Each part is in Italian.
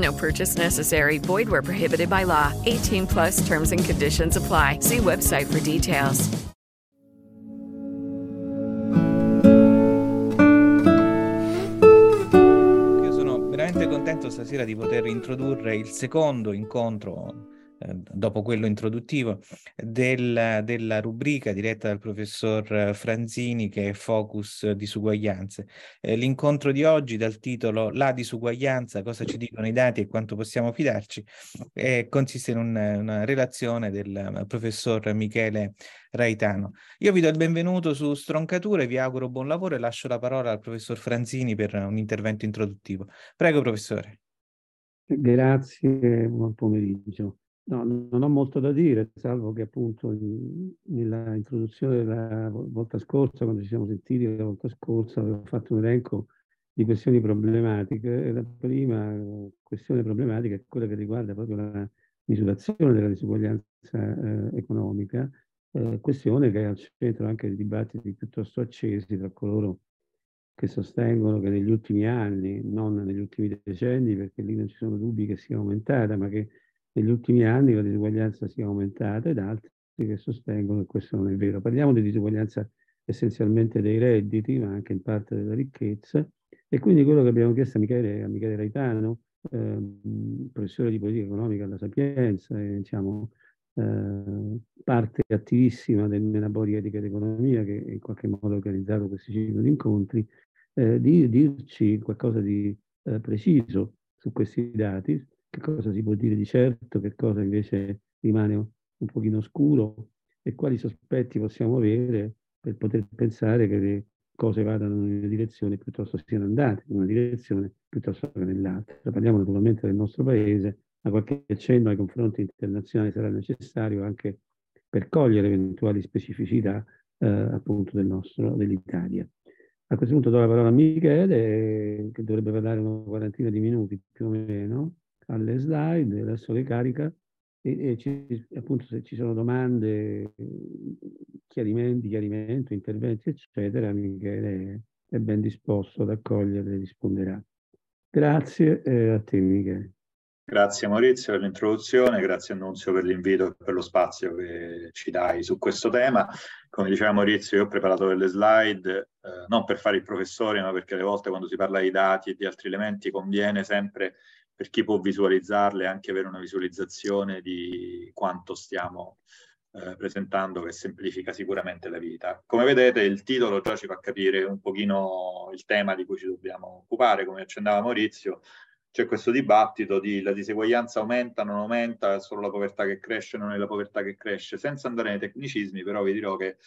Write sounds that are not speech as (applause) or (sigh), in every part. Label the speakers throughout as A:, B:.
A: No purchase necessary. Void where prohibited by law. 18 plus terms and conditions apply. See website for details.
B: Io sono veramente contento stasera di poter introdurre il secondo incontro dopo quello introduttivo, del, della rubrica diretta dal professor Franzini che è Focus disuguaglianze. Eh, l'incontro di oggi dal titolo La disuguaglianza, cosa ci dicono i dati e quanto possiamo fidarci, eh, consiste in un, una relazione del professor Michele Raitano. Io vi do il benvenuto su Stroncature, vi auguro buon lavoro e lascio la parola al professor Franzini per un intervento introduttivo. Prego, professore.
C: Grazie, buon pomeriggio. No, non ho molto da dire, salvo che appunto nella introduzione della volta scorsa, quando ci siamo sentiti la volta scorsa, avevo fatto un elenco di questioni problematiche e la prima questione problematica è quella che riguarda proprio la misurazione della disuguaglianza eh, economica, eh, questione che è al centro anche di dibattiti piuttosto accesi tra coloro che sostengono che negli ultimi anni, non negli ultimi decenni, perché lì non ci sono dubbi che sia aumentata, ma che negli ultimi anni la disuguaglianza sia aumentata ed altri che sostengono che questo non è vero. Parliamo di disuguaglianza essenzialmente dei redditi, ma anche in parte della ricchezza. E quindi quello che abbiamo chiesto a Michele, a Michele Raitano, eh, professore di politica economica alla Sapienza, e, diciamo, eh, parte attivissima del Menabori Etica ed Economia, che in qualche modo ha organizzato questi ciclo di incontri, eh, di dirci qualcosa di eh, preciso su questi dati, che cosa si può dire di certo, che cosa invece rimane un pochino oscuro e quali sospetti possiamo avere per poter pensare che le cose vadano in una direzione piuttosto siano andate in una direzione piuttosto che nell'altra. Parliamo naturalmente del nostro paese, ma qualche accenno ai confronti internazionali sarà necessario anche per cogliere eventuali specificità eh, appunto del nostro, dell'Italia. A questo punto do la parola a Michele, che dovrebbe parlare una quarantina di minuti più o meno, alle slide, adesso le carica e, e ci, appunto se ci sono domande, chiarimenti, chiarimenti, interventi, eccetera, Michele è ben disposto ad accogliere e risponderà. Grazie eh, a te Michele.
D: Grazie Maurizio per l'introduzione, grazie Annunzio per l'invito e per lo spazio che ci dai su questo tema. Come diceva Maurizio, io ho preparato delle slide, eh, non per fare il professore, ma perché alle volte quando si parla di dati e di altri elementi conviene sempre per chi può visualizzarle anche avere una visualizzazione di quanto stiamo eh, presentando che semplifica sicuramente la vita. Come vedete il titolo già ci fa capire un pochino il tema di cui ci dobbiamo occupare, come accennava Maurizio, c'è questo dibattito di la diseguaglianza aumenta, non aumenta, è solo la povertà che cresce, non è la povertà che cresce. Senza andare nei tecnicismi, però vi dirò che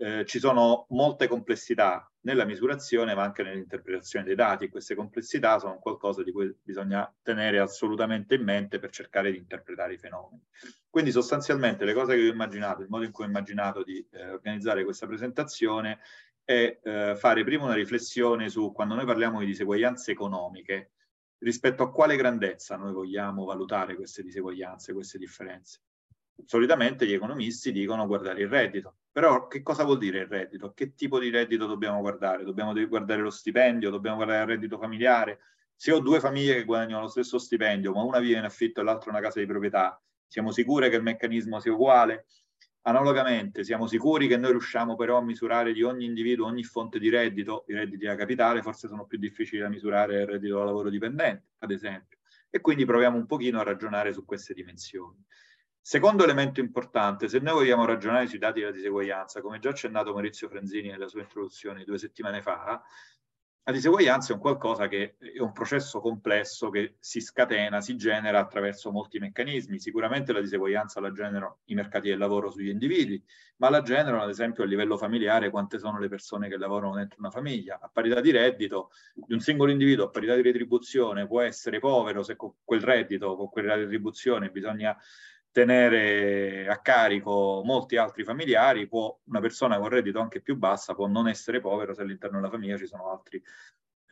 D: eh, ci sono molte complessità nella misurazione ma anche nell'interpretazione dei dati e queste complessità sono qualcosa di cui bisogna tenere assolutamente in mente per cercare di interpretare i fenomeni. Quindi sostanzialmente le cose che ho immaginato, il modo in cui ho immaginato di eh, organizzare questa presentazione è eh, fare prima una riflessione su quando noi parliamo di diseguaglianze economiche, rispetto a quale grandezza noi vogliamo valutare queste diseguaglianze, queste differenze solitamente gli economisti dicono guardare il reddito. Però che cosa vuol dire il reddito? Che tipo di reddito dobbiamo guardare? Dobbiamo guardare lo stipendio? Dobbiamo guardare il reddito familiare? Se ho due famiglie che guadagnano lo stesso stipendio, ma una vive in affitto e l'altra una casa di proprietà, siamo sicuri che il meccanismo sia uguale? Analogamente, siamo sicuri che noi riusciamo però a misurare di ogni individuo, ogni fonte di reddito, i redditi da capitale forse sono più difficili da misurare il reddito da lavoro dipendente, ad esempio. E quindi proviamo un pochino a ragionare su queste dimensioni. Secondo elemento importante, se noi vogliamo ragionare sui dati della diseguaglianza, come già accennato Maurizio Franzini nella sua introduzione due settimane fa, la diseguaglianza è un qualcosa che è un processo complesso che si scatena, si genera attraverso molti meccanismi. Sicuramente la diseguaglianza la generano i mercati del lavoro sugli individui, ma la generano ad esempio a livello familiare quante sono le persone che lavorano dentro una famiglia. A parità di reddito di un singolo individuo, a parità di retribuzione, può essere povero se con quel reddito, con quella retribuzione bisogna tenere a carico molti altri familiari, può una persona con reddito anche più bassa può non essere povero se all'interno della famiglia ci sono altri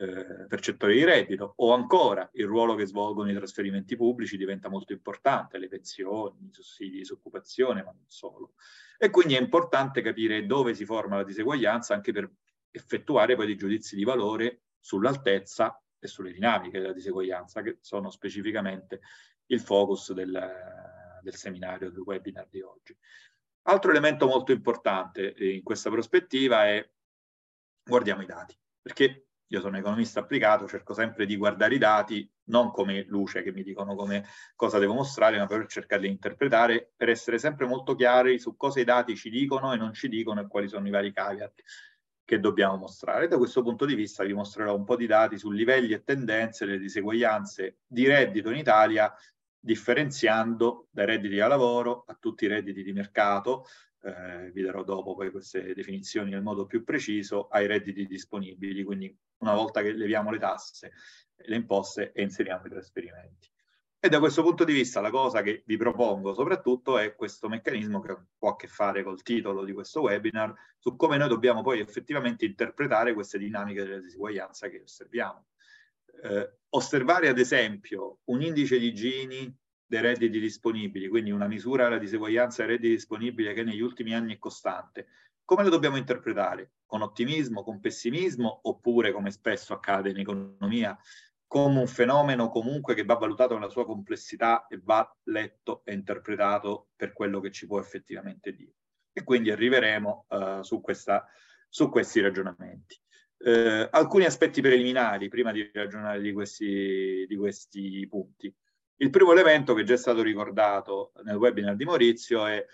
D: eh, percettori di reddito, o ancora il ruolo che svolgono i trasferimenti pubblici diventa molto importante, le pensioni, i sussidi di disoccupazione, ma non solo. E quindi è importante capire dove si forma la diseguaglianza anche per effettuare poi dei giudizi di valore sull'altezza e sulle dinamiche della diseguaglianza, che sono specificamente il focus del, del seminario, del webinar di oggi. Altro elemento molto importante in questa prospettiva è guardiamo i dati, perché io sono economista applicato, cerco sempre di guardare i dati non come luce che mi dicono come cosa devo mostrare, ma per cercare di interpretare, per essere sempre molto chiari su cosa i dati ci dicono e non ci dicono e quali sono i vari caveat che dobbiamo mostrare. Da questo punto di vista vi mostrerò un po' di dati su livelli e tendenze delle diseguaglianze di reddito in Italia differenziando dai redditi da lavoro a tutti i redditi di mercato, eh, vi darò dopo poi queste definizioni nel modo più preciso, ai redditi disponibili, quindi una volta che leviamo le tasse, le imposte e inseriamo i trasferimenti. E da questo punto di vista la cosa che vi propongo soprattutto è questo meccanismo che può a che fare col titolo di questo webinar, su come noi dobbiamo poi effettivamente interpretare queste dinamiche della disuguaglianza che osserviamo eh, osservare ad esempio un indice di Gini dei redditi disponibili, quindi una misura della diseguaglianza dei redditi disponibili che negli ultimi anni è costante, come lo dobbiamo interpretare? Con ottimismo, con pessimismo, oppure come spesso accade in economia, come un fenomeno comunque che va valutato nella sua complessità e va letto e interpretato per quello che ci può effettivamente dire. E quindi arriveremo uh, su, questa, su questi ragionamenti. Eh, alcuni aspetti preliminari prima di ragionare di questi, di questi punti. Il primo elemento che già è stato ricordato nel webinar di Maurizio è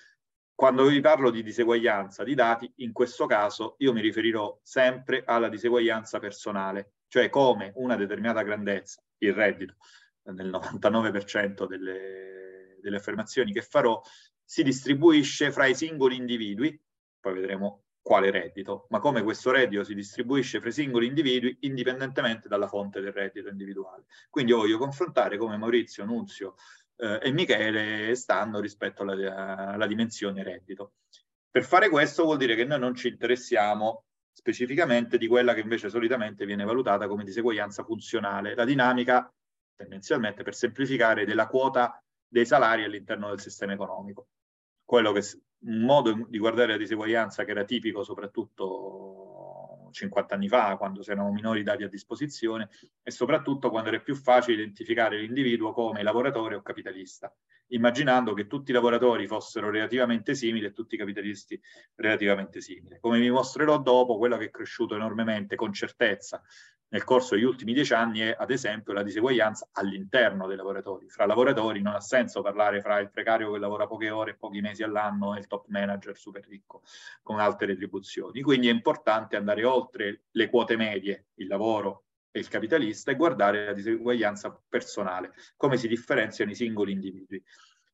D: quando vi parlo di diseguaglianza di dati, in questo caso io mi riferirò sempre alla diseguaglianza personale, cioè come una determinata grandezza, il reddito, nel 99% delle, delle affermazioni che farò, si distribuisce fra i singoli individui, poi vedremo quale reddito, ma come questo reddito si distribuisce fra i singoli individui indipendentemente dalla fonte del reddito individuale. Quindi io voglio confrontare come Maurizio, Nunzio eh, e Michele stanno rispetto alla, alla dimensione reddito. Per fare questo vuol dire che noi non ci interessiamo specificamente di quella che invece solitamente viene valutata come diseguaglianza funzionale, la dinamica tendenzialmente per semplificare della quota dei salari all'interno del sistema economico quello che un modo di guardare la diseguaglianza che era tipico soprattutto 50 anni fa, quando si erano minori dati a disposizione, e soprattutto quando era più facile identificare l'individuo come lavoratore o capitalista, immaginando che tutti i lavoratori fossero relativamente simili e tutti i capitalisti relativamente simili. Come vi mostrerò dopo, quello che è cresciuto enormemente con certezza nel corso degli ultimi dieci anni è ad esempio la diseguaglianza all'interno dei lavoratori. Fra lavoratori non ha senso parlare fra il precario che lavora poche ore e pochi mesi all'anno e il top manager super ricco con alte retribuzioni. Quindi è importante andare oltre le quote medie, il lavoro e il capitalista e guardare la diseguaglianza personale, come si differenziano i singoli individui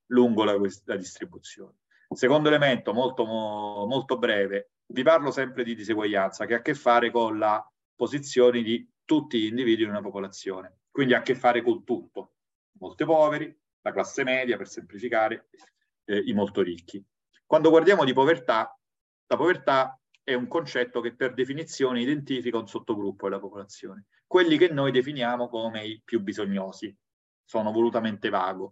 D: lungo la, la distribuzione. Secondo elemento molto, molto breve, vi parlo sempre di diseguaglianza che ha a che fare con la posizioni di tutti gli individui in una popolazione, quindi ha a che fare con tutto, molti poveri, la classe media per semplificare, eh, i molto ricchi. Quando guardiamo di povertà, la povertà è un concetto che per definizione identifica un sottogruppo della popolazione, quelli che noi definiamo come i più bisognosi, sono volutamente vago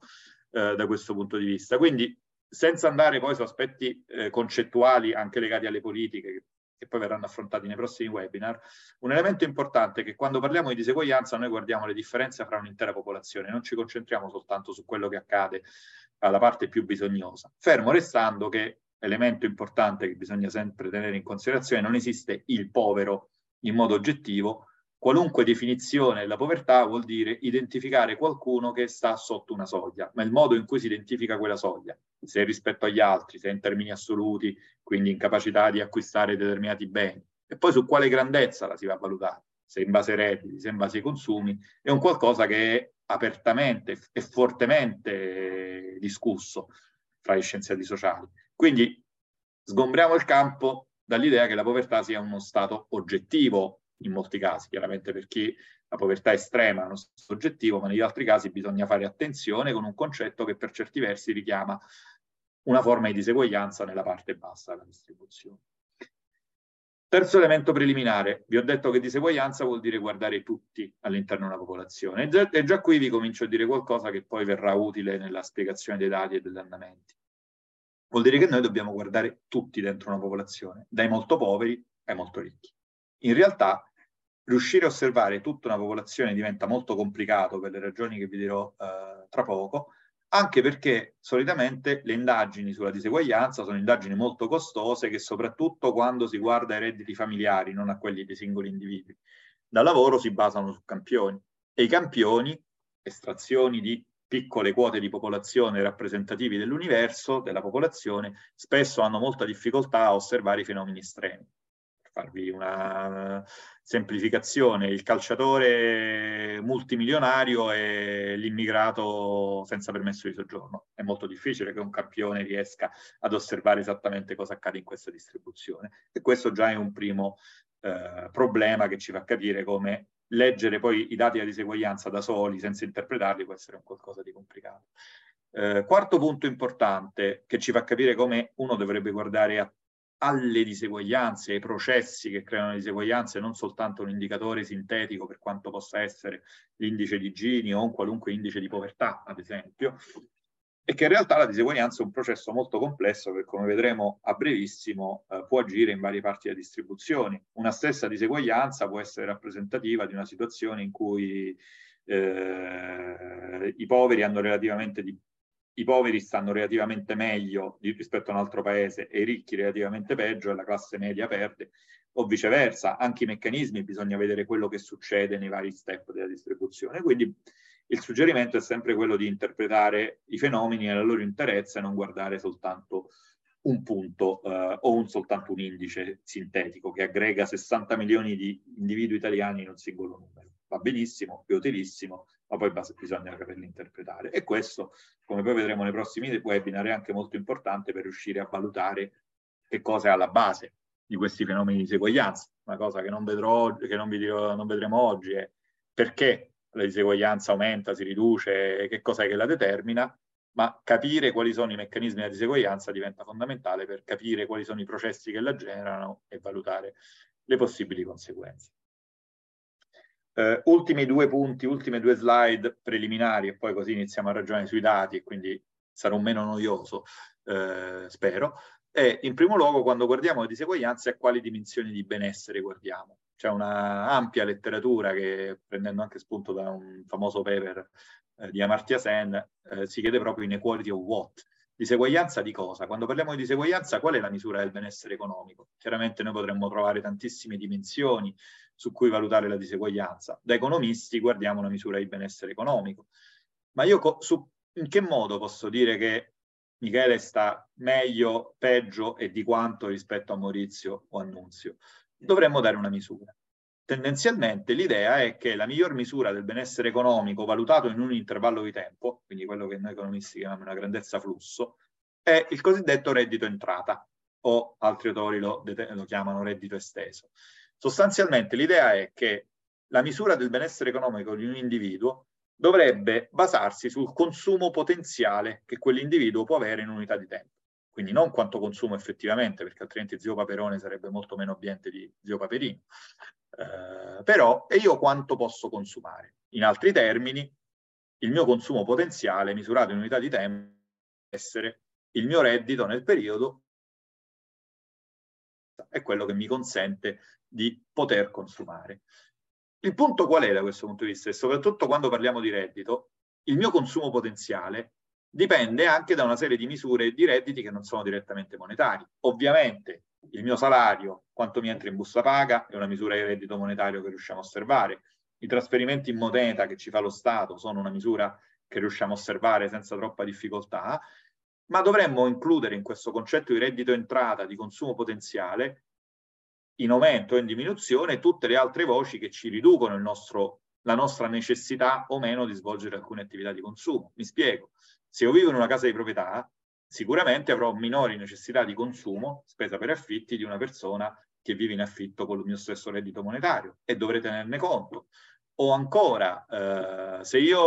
D: eh, da questo punto di vista. Quindi senza andare poi su aspetti eh, concettuali anche legati alle politiche, che poi verranno affrontati nei prossimi webinar, un elemento importante è che quando parliamo di diseguaglianza noi guardiamo le differenze fra un'intera popolazione, non ci concentriamo soltanto su quello che accade alla parte più bisognosa, fermo restando che elemento importante che bisogna sempre tenere in considerazione, non esiste il povero in modo oggettivo, qualunque definizione della povertà vuol dire identificare qualcuno che sta sotto una soglia, ma il modo in cui si identifica quella soglia, se rispetto agli altri, se in termini assoluti, quindi incapacità di acquistare determinati beni, e poi su quale grandezza la si va a valutare, se in base ai redditi, se in base ai consumi, è un qualcosa che è apertamente e fortemente discusso fra gli scienziati sociali. Quindi sgombriamo il campo dall'idea che la povertà sia uno stato oggettivo in molti casi, chiaramente per chi la povertà estrema è uno stato oggettivo, ma negli altri casi bisogna fare attenzione con un concetto che per certi versi richiama una forma di diseguaglianza nella parte bassa della distribuzione. Terzo elemento preliminare, vi ho detto che diseguaglianza vuol dire guardare tutti all'interno della popolazione e già, e già qui vi comincio a dire qualcosa che poi verrà utile nella spiegazione dei dati e degli andamenti. Vuol dire che noi dobbiamo guardare tutti dentro una popolazione, dai molto poveri ai molto ricchi. In realtà riuscire a osservare tutta una popolazione diventa molto complicato per le ragioni che vi dirò eh, tra poco, anche perché solitamente le indagini sulla diseguaglianza sono indagini molto costose che soprattutto quando si guarda ai redditi familiari, non a quelli dei singoli individui, da lavoro si basano su campioni e i campioni, estrazioni di piccole quote di popolazione rappresentativi dell'universo, della popolazione, spesso hanno molta difficoltà a osservare i fenomeni estremi farvi una semplificazione, il calciatore multimilionario e l'immigrato senza permesso di soggiorno. È molto difficile che un campione riesca ad osservare esattamente cosa accade in questa distribuzione. E questo già è un primo eh, problema che ci fa capire come leggere poi i dati della diseguaglianza da soli senza interpretarli può essere un qualcosa di complicato. Eh, quarto punto importante che ci fa capire come uno dovrebbe guardare a alle diseguaglianze, ai processi che creano diseguaglianze, non soltanto un indicatore sintetico per quanto possa essere l'indice di Gini o un qualunque indice di povertà, ad esempio, e che in realtà la diseguaglianza è un processo molto complesso che, come vedremo a brevissimo, eh, può agire in varie parti della distribuzione. Una stessa diseguaglianza può essere rappresentativa di una situazione in cui eh, i poveri hanno relativamente di i poveri stanno relativamente meglio rispetto a un altro paese e i ricchi relativamente peggio e la classe media perde, o viceversa, anche i meccanismi bisogna vedere quello che succede nei vari step della distribuzione. Quindi il suggerimento è sempre quello di interpretare i fenomeni nella loro interezza e non guardare soltanto un punto eh, o un, soltanto un indice sintetico che aggrega 60 milioni di individui italiani in un singolo numero. Va benissimo, è utilissimo, ma poi bisogna saperli interpretare. E questo, come poi vedremo nei prossimi webinar, è anche molto importante per riuscire a valutare che cosa è alla base di questi fenomeni di diseguaglianza. Una cosa che non, vedrò, che non, dirò, non vedremo oggi è perché la diseguaglianza aumenta, si riduce, che cos'è che la determina, ma capire quali sono i meccanismi della diseguaglianza diventa fondamentale per capire quali sono i processi che la generano e valutare le possibili conseguenze. Uh, ultimi due punti, ultime due slide preliminari e poi così iniziamo a ragionare sui dati e quindi sarò meno noioso, uh, spero. E in primo luogo, quando guardiamo le diseguaglianze, a quali dimensioni di benessere guardiamo? C'è una ampia letteratura che, prendendo anche spunto da un famoso paper eh, di Amartya Sen, eh, si chiede proprio inequality of what? Diseguaglianza di cosa? Quando parliamo di diseguaglianza, qual è la misura del benessere economico? Chiaramente noi potremmo trovare tantissime dimensioni su cui valutare la diseguaglianza. Da economisti guardiamo una misura di benessere economico. Ma io su, in che modo posso dire che Michele sta meglio, peggio e di quanto rispetto a Maurizio o a Nunzio? Dovremmo dare una misura. Tendenzialmente l'idea è che la miglior misura del benessere economico valutato in un intervallo di tempo, quindi quello che noi economisti chiamiamo una grandezza flusso, è il cosiddetto reddito entrata o altri autori lo, lo chiamano reddito esteso. Sostanzialmente l'idea è che la misura del benessere economico di un individuo dovrebbe basarsi sul consumo potenziale che quell'individuo può avere in unità di tempo. Quindi non quanto consumo effettivamente, perché altrimenti zio Paperone sarebbe molto meno ambiente di zio Paperino, eh, però e io quanto posso consumare? In altri termini, il mio consumo potenziale misurato in unità di tempo essere il mio reddito nel periodo è quello che mi consente di poter consumare. Il punto qual è da questo punto di vista? E soprattutto quando parliamo di reddito, il mio consumo potenziale dipende anche da una serie di misure di redditi che non sono direttamente monetari. Ovviamente il mio salario quanto mi entra in busta paga, è una misura di reddito monetario che riusciamo a osservare. I trasferimenti in moneta che ci fa lo Stato sono una misura che riusciamo a osservare senza troppa difficoltà, ma dovremmo includere in questo concetto di reddito entrata, di consumo potenziale, in aumento o in diminuzione, tutte le altre voci che ci riducono nostro, la nostra necessità o meno di svolgere alcune attività di consumo. Mi spiego. Se io vivo in una casa di proprietà, sicuramente avrò minori necessità di consumo, spesa per affitti, di una persona che vive in affitto con il mio stesso reddito monetario e dovrei tenerne conto. O ancora, eh, se io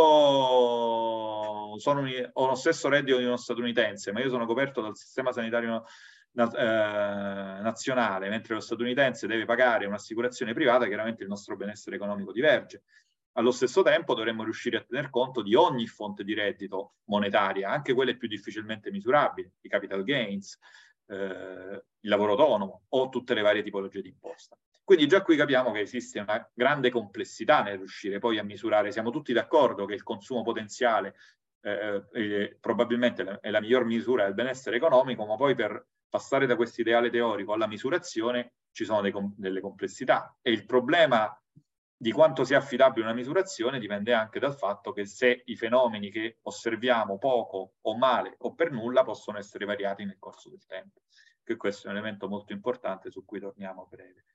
D: un, ho lo stesso reddito di uno statunitense, ma io sono coperto dal sistema sanitario eh, nazionale, mentre lo statunitense deve pagare un'assicurazione privata, chiaramente il nostro benessere economico diverge. Allo stesso tempo dovremmo riuscire a tener conto di ogni fonte di reddito monetaria, anche quelle più difficilmente misurabili, i capital gains, eh, il lavoro autonomo o tutte le varie tipologie di imposta. Quindi già qui capiamo che esiste una grande complessità nel riuscire poi a misurare. Siamo tutti d'accordo che il consumo potenziale eh, eh, probabilmente è la miglior misura del benessere economico, ma poi per passare da questo ideale teorico alla misurazione ci sono dei, delle complessità e il problema di quanto sia affidabile una misurazione dipende anche dal fatto che se i fenomeni che osserviamo poco o male o per nulla possono essere variati nel corso del tempo. Che questo è un elemento molto importante su cui torniamo a breve.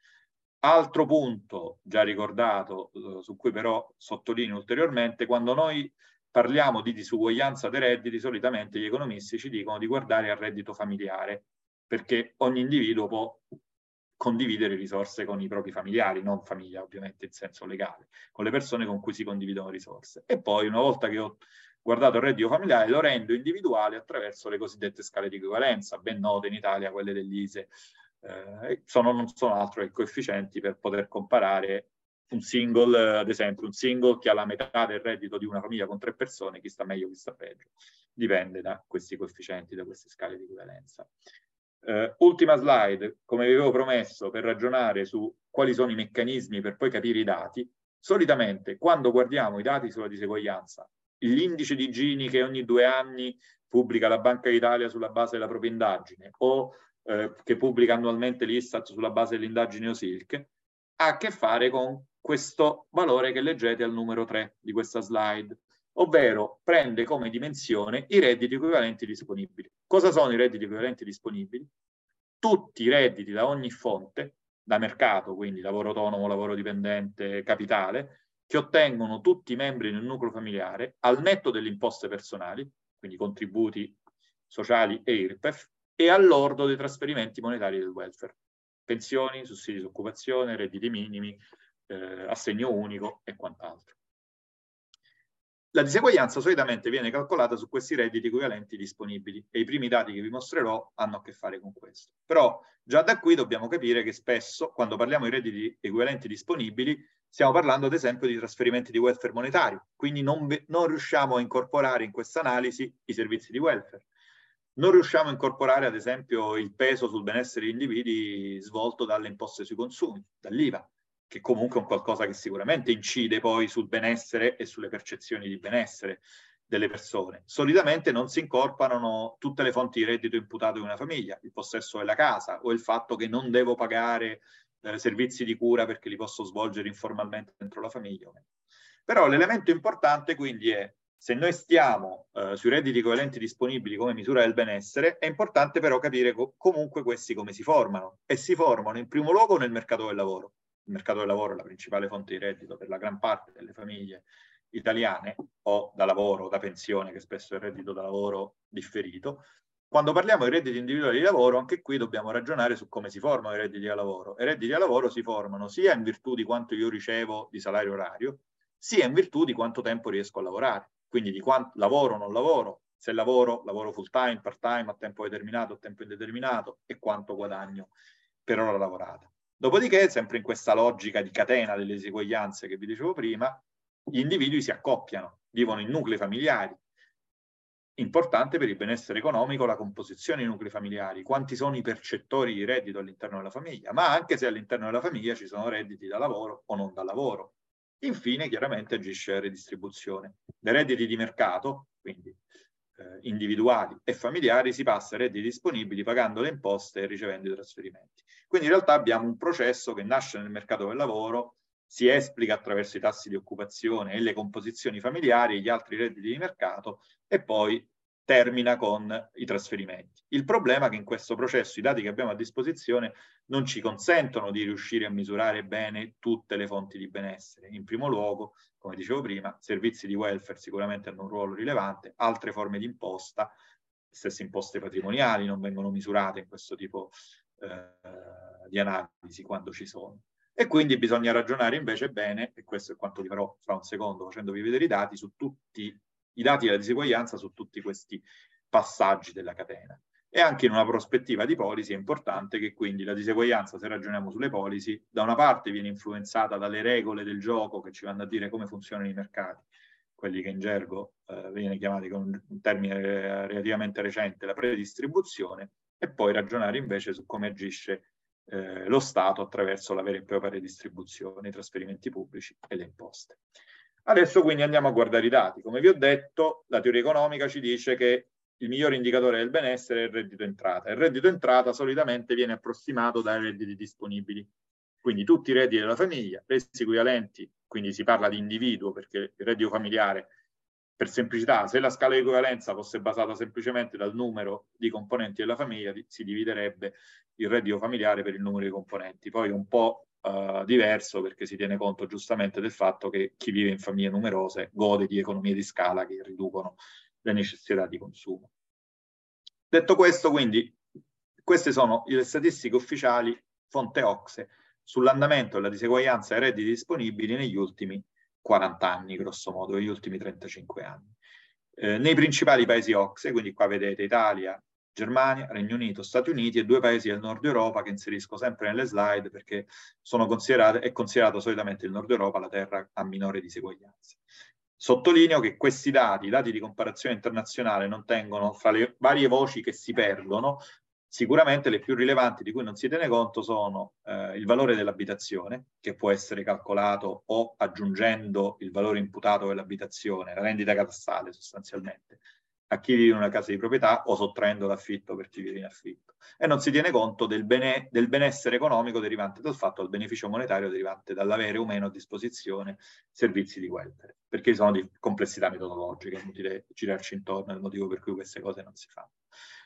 D: Altro punto già ricordato, eh, su cui però sottolineo ulteriormente, quando noi parliamo di disuguaglianza dei redditi, solitamente gli economisti ci dicono di guardare al reddito familiare, perché ogni individuo può condividere risorse con i propri familiari, non famiglia ovviamente in senso legale, con le persone con cui si condividono risorse. E poi una volta che ho guardato il reddito familiare lo rendo individuale attraverso le cosiddette scale di equivalenza, ben note in Italia, quelle dell'ISE, eh, sono, non sono altro che coefficienti per poter comparare un single, ad esempio un single che ha la metà del reddito di una famiglia con tre persone, chi sta meglio, chi sta peggio. Dipende da questi coefficienti, da queste scale di equivalenza. Uh, ultima slide, come vi avevo promesso, per ragionare su quali sono i meccanismi per poi capire i dati. Solitamente, quando guardiamo i dati sulla diseguaglianza, l'indice di Gini che ogni due anni pubblica la Banca d'Italia sulla base della propria indagine o eh, che pubblica annualmente l'Istat sulla base dell'indagine OSILC, ha a che fare con questo valore che leggete al numero 3 di questa slide, ovvero prende come dimensione i redditi equivalenti disponibili. Cosa sono i redditi equivalenti disponibili? Tutti i redditi da ogni fonte, da mercato, quindi lavoro autonomo, lavoro dipendente, capitale, che ottengono tutti i membri del nucleo familiare al netto delle imposte personali, quindi contributi sociali e IRPEF, e all'ordo dei trasferimenti monetari del welfare, pensioni, sussidi di occupazione, redditi minimi, eh, assegno unico e quant'altro. La diseguaglianza solitamente viene calcolata su questi redditi equivalenti disponibili e i primi dati che vi mostrerò hanno a che fare con questo. Però già da qui dobbiamo capire che spesso quando parliamo di redditi equivalenti disponibili stiamo parlando ad esempio di trasferimenti di welfare monetario, quindi non, non riusciamo a incorporare in questa analisi i servizi di welfare. Non riusciamo a incorporare ad esempio il peso sul benessere degli individui svolto dalle imposte sui consumi, dall'IVA, che comunque è un qualcosa che sicuramente incide poi sul benessere e sulle percezioni di benessere delle persone. Solitamente non si incorporano tutte le fonti di reddito imputato di una famiglia, il possesso della casa o il fatto che non devo pagare eh, servizi di cura perché li posso svolgere informalmente dentro la famiglia. Però l'elemento importante quindi è se noi stiamo eh, sui redditi equivalenti disponibili come misura del benessere, è importante però capire co comunque questi come si formano e si formano in primo luogo nel mercato del lavoro. Il mercato del lavoro è la principale fonte di reddito per la gran parte delle famiglie italiane o da lavoro o da pensione, che spesso è il reddito da lavoro differito. Quando parliamo di redditi individuali di lavoro, anche qui dobbiamo ragionare su come si formano i redditi da lavoro. I redditi da lavoro si formano sia in virtù di quanto io ricevo di salario orario, sia in virtù di quanto tempo riesco a lavorare quindi di quanto lavoro o non lavoro, se lavoro, lavoro full time, part time, a tempo determinato, a tempo indeterminato e quanto guadagno per ora lavorata. Dopodiché, sempre in questa logica di catena delle diseguaglianze che vi dicevo prima, gli individui si accoppiano, vivono in nuclei familiari. Importante per il benessere economico la composizione dei nuclei familiari, quanti sono i percettori di reddito all'interno della famiglia, ma anche se all'interno della famiglia ci sono redditi da lavoro o non da lavoro, Infine, chiaramente agisce la redistribuzione. Dei redditi di mercato, quindi eh, individuali e familiari si passa ai redditi disponibili pagando le imposte e ricevendo i trasferimenti. Quindi in realtà abbiamo un processo che nasce nel mercato del lavoro, si esplica attraverso i tassi di occupazione e le composizioni familiari e gli altri redditi di mercato e poi termina con i trasferimenti. Il problema è che in questo processo i dati che abbiamo a disposizione non ci consentono di riuscire a misurare bene tutte le fonti di benessere. In primo luogo, come dicevo prima, servizi di welfare sicuramente hanno un ruolo rilevante, altre forme di imposta, stesse imposte patrimoniali non vengono misurate in questo tipo eh, di analisi quando ci sono. E quindi bisogna ragionare invece bene, e questo è quanto vi farò fra un secondo facendovi vedere i dati, su tutti i dati della diseguaglianza su tutti questi passaggi della catena. E anche in una prospettiva di policy è importante che quindi la diseguaglianza, se ragioniamo sulle policy, da una parte viene influenzata dalle regole del gioco che ci vanno a dire come funzionano i mercati, quelli che in gergo eh, viene chiamati con un termine relativamente recente la predistribuzione, e poi ragionare invece su come agisce eh, lo Stato attraverso la vera e propria redistribuzione, i trasferimenti pubblici e le imposte. Adesso quindi andiamo a guardare i dati. Come vi ho detto, la teoria economica ci dice che il migliore indicatore del benessere è il reddito entrata. Il reddito entrata solitamente viene approssimato dai redditi disponibili. Quindi tutti i redditi della famiglia, resi equivalenti, quindi si parla di individuo perché il reddito familiare, per semplicità, se la scala di equivalenza fosse basata semplicemente dal numero di componenti della famiglia, si dividerebbe il reddito familiare per il numero di componenti. Poi un po' uh, diverso perché si tiene conto giustamente del fatto che chi vive in famiglie numerose gode di economie di scala che riducono le necessità di consumo. Detto questo, quindi, queste sono le statistiche ufficiali fonte Ocse sull'andamento della diseguaglianza ai redditi disponibili negli ultimi 40 anni, grosso modo, negli ultimi 35 anni. Eh, nei principali paesi Ocse, quindi qua vedete Italia, Germania, Regno Unito, Stati Uniti e due paesi del nord Europa che inserisco sempre nelle slide perché è considerato solitamente il nord Europa la terra a minore diseguaglianza. Sottolineo che questi dati, i dati di comparazione internazionale, non tengono fra le varie voci che si perdono, Sicuramente le più rilevanti di cui non si tiene conto sono eh, il valore dell'abitazione, che può essere calcolato o aggiungendo il valore imputato dell'abitazione, la rendita catastale sostanzialmente, a chi vive in una casa di proprietà o sottraendo l'affitto per chi vive in affitto. E non si tiene conto del, bene, del benessere economico derivante dal fatto del beneficio monetario derivante dall'avere o meno a disposizione servizi di welfare, perché sono di complessità metodologiche, è inutile girarci intorno, è il motivo per cui queste cose non si fanno.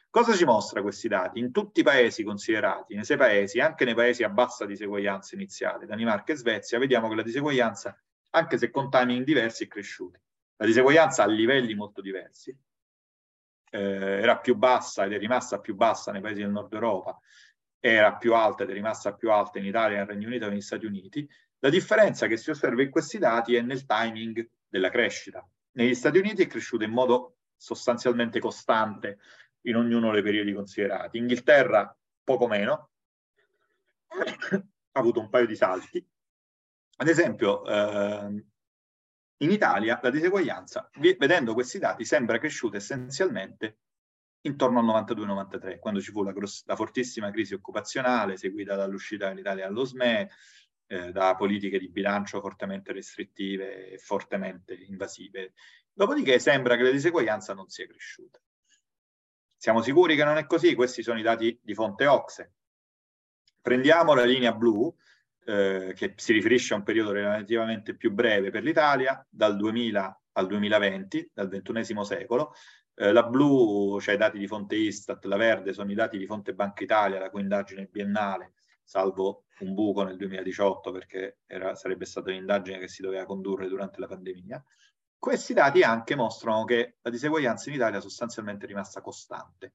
D: Cosa ci mostra questi dati? In tutti i paesi considerati, nei sei paesi, anche nei paesi a bassa diseguaglianza iniziale, Danimarca e Svezia, vediamo che la diseguaglianza, anche se con timing diversi, è cresciuta. La diseguaglianza a livelli molto diversi, eh, era più bassa ed è rimasta più bassa nei paesi del nord Europa, era più alta ed è rimasta più alta in Italia, nel Regno Unito e negli Stati Uniti. La differenza che si osserva in questi dati è nel timing della crescita. Negli Stati Uniti è cresciuta in modo sostanzialmente costante in ognuno dei periodi considerati. Inghilterra poco meno, (coughs) ha avuto un paio di salti. Ad esempio, eh, in Italia la diseguaglianza, vedendo questi dati, sembra cresciuta essenzialmente intorno al 92-93, quando ci fu la, la, fortissima crisi occupazionale seguita dall'uscita dell'Italia dallo SME, eh, da politiche di bilancio fortemente restrittive e fortemente invasive. Dopodiché sembra che la diseguaglianza non sia cresciuta. Siamo sicuri che non è così? Questi sono i dati di fonte Ocse. Prendiamo la linea blu, eh, che si riferisce a un periodo relativamente più breve per l'Italia, dal 2000 al 2020, dal XXI secolo. Eh, la blu, cioè i dati di fonte Istat, la verde sono i dati di fonte Banca Italia, la cui indagine biennale, salvo un buco nel 2018 perché era, sarebbe stata un'indagine che si doveva condurre durante la pandemia. Questi dati anche mostrano che la diseguaglianza in Italia sostanzialmente è rimasta costante.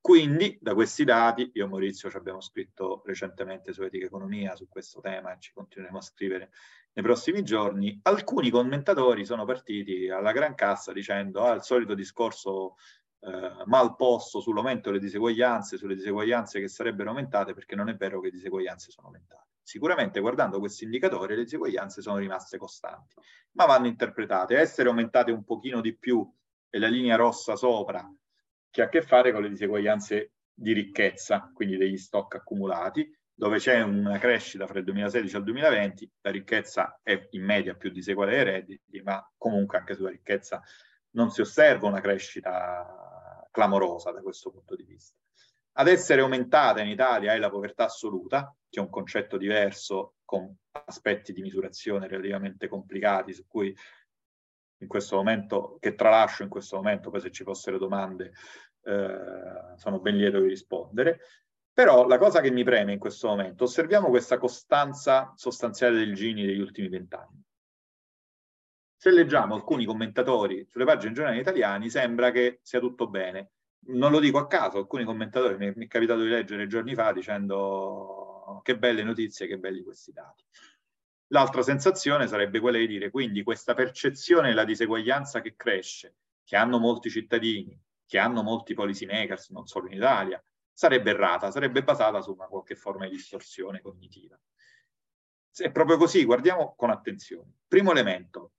D: Quindi, da questi dati, io e Maurizio ci abbiamo scritto recentemente su Etica Economia su questo tema e ci continueremo a scrivere nei prossimi giorni, alcuni commentatori sono partiti alla gran cassa dicendo ah, il solito discorso eh, mal posto sull'aumento delle diseguaglianze, sulle diseguaglianze che sarebbero aumentate, perché non è vero che le diseguaglianze sono aumentate. Sicuramente guardando questi indicatori le diseguaglianze sono rimaste costanti, ma vanno interpretate. Essere aumentate un pochino di più e la linea rossa sopra che ha a che fare con le diseguaglianze di ricchezza, quindi degli stock accumulati, dove c'è una crescita fra il 2016 e il 2020, la ricchezza è in media più diseguale dei redditi, ma comunque anche sulla ricchezza non si osserva una crescita clamorosa da questo punto di vista. Ad essere aumentata in Italia è la povertà assoluta, che è un concetto diverso con aspetti di misurazione relativamente complicati su cui in questo momento, che tralascio in questo momento, poi se ci fossero domande eh, sono ben lieto di rispondere. Però la cosa che mi preme in questo momento, osserviamo questa costanza sostanziale del Gini degli ultimi vent'anni. Se leggiamo alcuni commentatori sulle pagine giornali italiani, sembra che sia tutto bene. Non lo dico a caso, alcuni commentatori mi, è capitato di leggere giorni fa dicendo che belle notizie, che belli questi dati. L'altra sensazione sarebbe quella di dire quindi questa percezione della diseguaglianza che cresce, che hanno molti cittadini, che hanno molti policy makers, non solo in Italia, sarebbe errata, sarebbe basata su una qualche forma di distorsione cognitiva. Se è proprio così, guardiamo con attenzione. Primo elemento,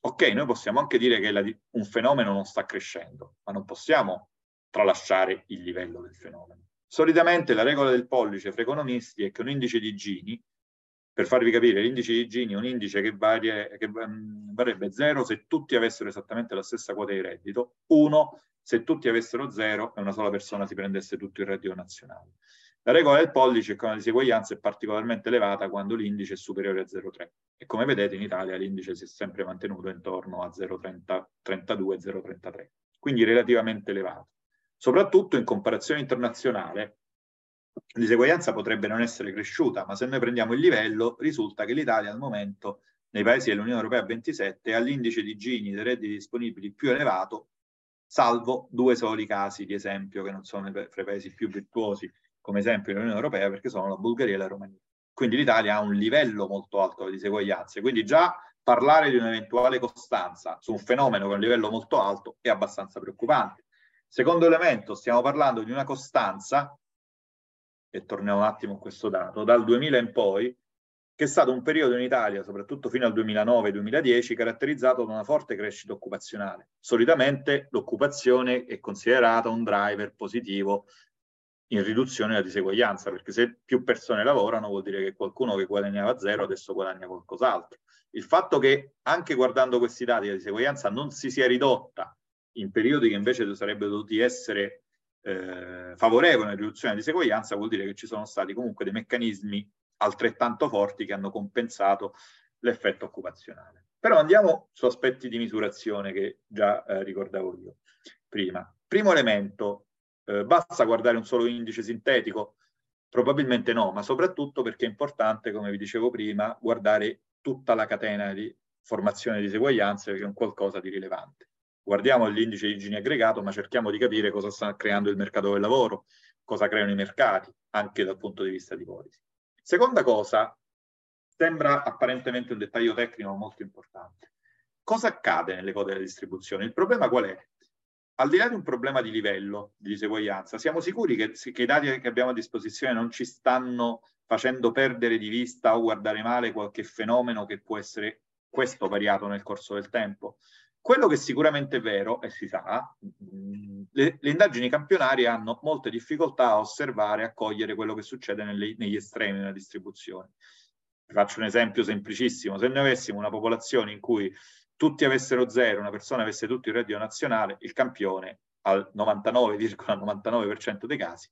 D: ok, noi possiamo anche dire che la, un fenomeno non sta crescendo, ma non possiamo tralasciare il livello del fenomeno. Solitamente la regola del pollice fra economisti è che un indice di Gini, per farvi capire, l'indice di Gini è un indice che, varia, che um, varrebbe 0 se tutti avessero esattamente la stessa quota di reddito, 1 se tutti avessero 0 e una sola persona si prendesse tutto il reddito nazionale. La regola del pollice con la diseguaglianza è particolarmente elevata quando l'indice è superiore a 0,3 e come vedete in Italia l'indice si è sempre mantenuto intorno a 0,32-0,33, quindi relativamente elevato. Soprattutto in comparazione internazionale la diseguaglianza potrebbe non essere cresciuta, ma se noi prendiamo il livello risulta che l'Italia al momento nei paesi dell'Unione Europea 27 ha l'indice di Gini dei redditi disponibili più elevato, salvo due soli casi di esempio che non sono fra i paesi più virtuosi come esempio nell'Unione Europea perché sono la Bulgaria e la Romania. Quindi l'Italia ha un livello molto alto di diseguaglianze, quindi già parlare di un'eventuale costanza su un fenomeno con un livello molto alto è abbastanza preoccupante. Secondo elemento, stiamo parlando di una costanza, e torniamo un attimo a questo dato, dal 2000 in poi, che è stato un periodo in Italia, soprattutto fino al 2009-2010, caratterizzato da una forte crescita occupazionale. Solitamente l'occupazione è considerata un driver positivo in riduzione della diseguaglianza, perché se più persone lavorano vuol dire che qualcuno che guadagnava zero adesso guadagna qualcos'altro. Il fatto che anche guardando questi dati la diseguaglianza non si sia ridotta in periodi che invece sarebbero dovuti essere eh, favorevoli alla riduzione della diseguaglianza vuol dire che ci sono stati comunque dei meccanismi altrettanto forti che hanno compensato l'effetto occupazionale. Però andiamo su aspetti di misurazione che già eh, ricordavo io prima. Primo elemento, eh, basta guardare un solo indice sintetico? Probabilmente no, ma soprattutto perché è importante, come vi dicevo prima, guardare tutta la catena di formazione di diseguaglianze, che è un qualcosa di rilevante. Guardiamo l'indice di Gini aggregato, ma cerchiamo di capire cosa sta creando il mercato del lavoro, cosa creano i mercati, anche dal punto di vista di policy. Seconda cosa, sembra apparentemente un dettaglio tecnico molto importante. Cosa accade nelle code della distribuzione? Il problema qual è? al di là di un problema di livello di diseguaglianza, siamo sicuri che, che, i dati che abbiamo a disposizione non ci stanno facendo perdere di vista o guardare male qualche fenomeno che può essere questo variato nel corso del tempo? Quello che sicuramente è vero, e si sa, mm, le, le indagini campionarie hanno molte difficoltà a osservare e a cogliere quello che succede nelle, negli estremi della distribuzione. faccio un esempio semplicissimo. Se noi avessimo una popolazione in cui tutti avessero zero, una persona avesse tutto il reddito nazionale, il campione al 99,99% dei casi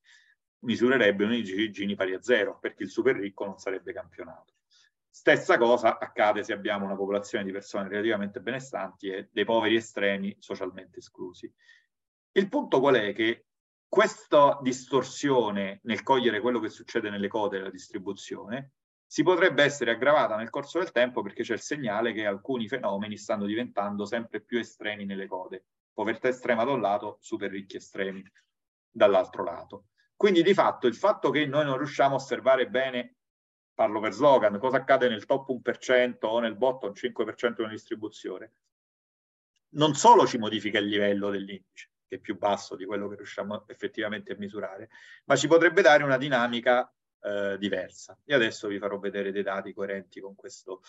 D: misurerebbe un Gini pari a zero, perché il super ricco non sarebbe campionato. Stessa cosa accade se abbiamo una popolazione di persone relativamente benestanti e dei poveri estremi socialmente esclusi. Il punto qual è? Che questa distorsione nel cogliere quello che succede nelle code della distribuzione si potrebbe essere aggravata nel corso del tempo perché c'è il segnale che alcuni fenomeni stanno diventando sempre più estremi nelle code. Povertà estrema da un lato, super ricchi estremi dall'altro lato. Quindi di fatto il fatto che noi non riusciamo a osservare bene, parlo per slogan, cosa accade nel top 1% o nel bottom 5% della distribuzione, non solo ci modifica il livello dell'indice, che è più basso di quello che riusciamo effettivamente a misurare, ma ci potrebbe dare una dinamica eh, diversa. E adesso vi farò vedere dei dati coerenti con, questo,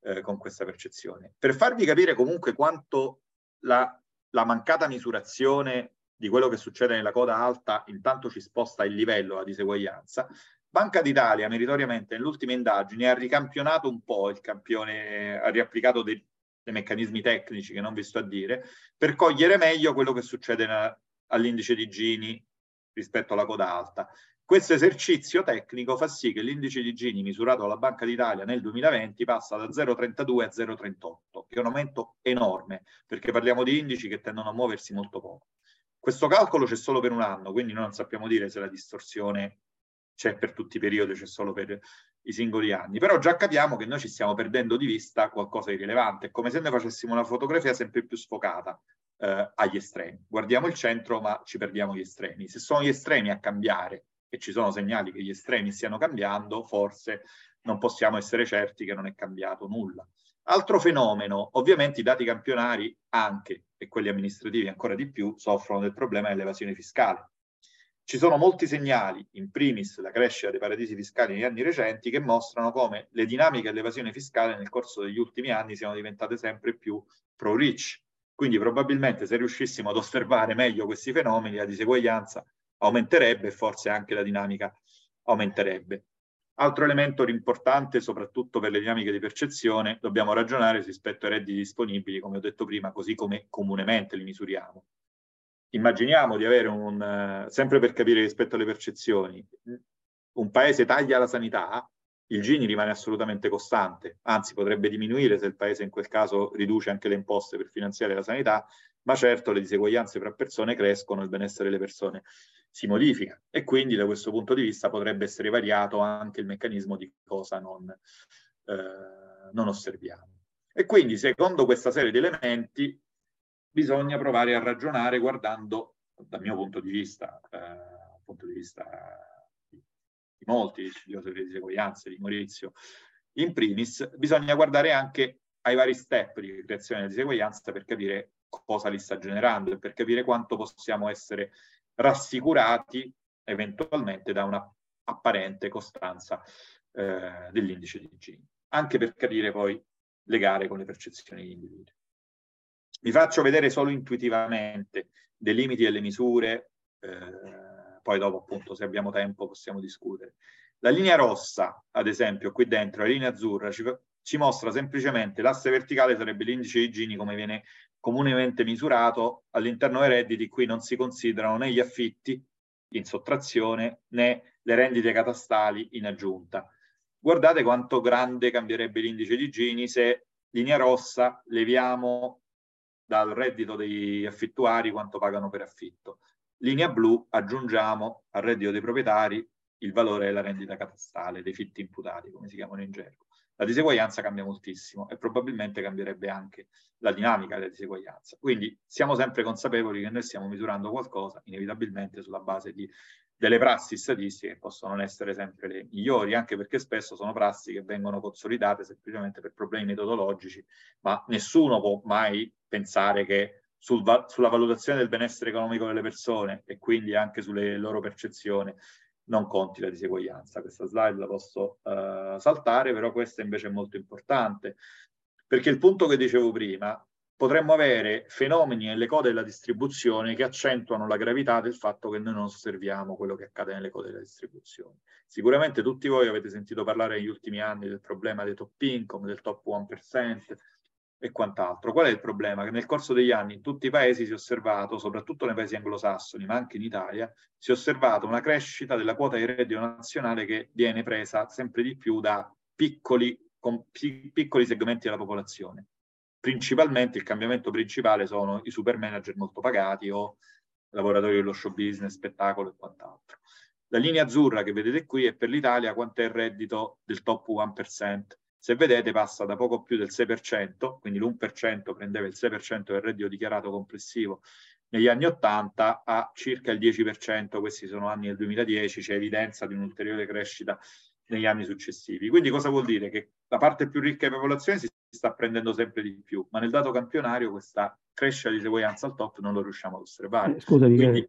D: eh, con questa percezione. Per farvi capire comunque quanto la, la mancata misurazione di quello che succede nella coda alta intanto ci sposta il livello, la diseguaglianza, Banca d'Italia meritoriamente nelle ultime indagini ha ricampionato un po' il campione, ha riapplicato dei, dei meccanismi tecnici che non vi sto a dire, per cogliere meglio quello che succede na, all'indice di Gini rispetto alla coda alta. Questo esercizio tecnico fa sì che l'indice di Gini misurato dalla Banca d'Italia nel 2020 passa da 0,32 a 0,38, che è un aumento enorme, perché parliamo di indici che tendono a muoversi molto poco. Questo calcolo c'è solo per un anno, quindi non sappiamo dire se la distorsione c'è per tutti i periodi, c'è solo per i singoli anni, però già capiamo che noi ci stiamo perdendo di vista qualcosa di rilevante, è come se noi facessimo una fotografia sempre più sfocata eh, agli estremi. Guardiamo il centro ma ci perdiamo gli estremi. Se sono gli estremi a cambiare e ci sono segnali che gli estremi stiano cambiando, forse non possiamo essere certi che non è cambiato nulla. Altro fenomeno, ovviamente i dati campionari anche, e quelli amministrativi ancora di più, soffrono del problema dell'evasione fiscale. Ci sono molti segnali, in primis la crescita dei paradisi fiscali negli anni recenti, che mostrano come le dinamiche dell'evasione fiscale nel corso degli ultimi anni siano diventate sempre più pro-rich. Quindi probabilmente se riuscissimo ad osservare meglio questi fenomeni, la diseguaglianza aumenterebbe e forse anche la dinamica aumenterebbe. Altro elemento importante, soprattutto per le dinamiche di percezione, dobbiamo ragionare rispetto ai redditi disponibili, come ho detto prima, così come comunemente li misuriamo immaginiamo di avere un, uh, sempre per capire rispetto alle percezioni, un paese taglia la sanità, il Gini rimane assolutamente costante, anzi potrebbe diminuire se il paese in quel caso riduce anche le imposte per finanziare la sanità, ma certo le diseguaglianze fra persone crescono, il benessere delle persone si modifica e quindi da questo punto di vista potrebbe essere variato anche il meccanismo di cosa non, eh, non osserviamo. E quindi secondo questa serie di elementi bisogna provare a ragionare guardando, dal mio punto di vista, eh, punto di vista di, di molti, di Joseph di Segoianze, di Maurizio, in primis, bisogna guardare anche ai vari step di creazione della diseguaglianza per capire cosa li sta generando e per capire quanto possiamo essere rassicurati eventualmente da una apparente costanza eh, dell'indice di Gini, anche per capire poi le gare con le percezioni degli individui. Vi faccio vedere solo intuitivamente dei limiti e le misure, eh, poi dopo appunto se abbiamo tempo possiamo discutere. La linea rossa, ad esempio, qui dentro, la linea azzurra, ci, ci mostra semplicemente l'asse verticale sarebbe l'indice di Gini come viene comunemente misurato, all'interno dei redditi qui non si considerano né gli affitti in sottrazione né le rendite catastali in aggiunta. Guardate quanto grande cambierebbe l'indice di Gini se linea rossa leviamo dal reddito degli affittuari quanto pagano per affitto. Linea blu aggiungiamo al reddito dei proprietari il valore della rendita catastale, dei fitti imputati, come si chiamano in gergo. La diseguaglianza cambia moltissimo e probabilmente cambierebbe anche la dinamica della diseguaglianza. Quindi siamo sempre consapevoli che noi stiamo misurando qualcosa inevitabilmente sulla base di delle prassi statistiche che possono non essere sempre le migliori, anche perché spesso sono prassi che vengono consolidate semplicemente per problemi metodologici, ma nessuno può mai pensare che sul va sulla valutazione del benessere economico delle persone e quindi anche sulle loro percezioni non conti la diseguaglianza. Questa slide la posso uh, saltare, però questa invece è molto importante, perché il punto che dicevo prima, potremmo avere fenomeni nelle code della distribuzione che accentuano la gravità del fatto che noi non osserviamo quello che accade nelle code della distribuzione. Sicuramente tutti voi avete sentito parlare negli ultimi anni del problema dei top income, del top 1% e quant'altro. Qual è il problema? Che nel corso degli anni in tutti i paesi si è osservato, soprattutto nei paesi anglosassoni, ma anche in Italia, si è osservato una crescita della quota di reddito nazionale che viene presa sempre di più da piccoli, piccoli segmenti della popolazione principalmente il cambiamento principale sono i super manager molto pagati o lavoratori dello show business, spettacolo e quant'altro. La linea azzurra che vedete qui è per l'Italia quanto è il reddito del top 1%. Se vedete passa da poco più del 6%, quindi l'1% prendeva il 6% del reddito dichiarato complessivo negli anni 80 a circa il 10%, questi sono anni del 2010, c'è evidenza di un'ulteriore crescita negli anni successivi. Quindi cosa vuol dire? Che la parte più ricca di popolazione si sta prendendo sempre di più, ma nel dato campionario questa crescita di seguaglianza al top non lo riusciamo ad osservare.
C: Eh, scusami,
E: Quindi...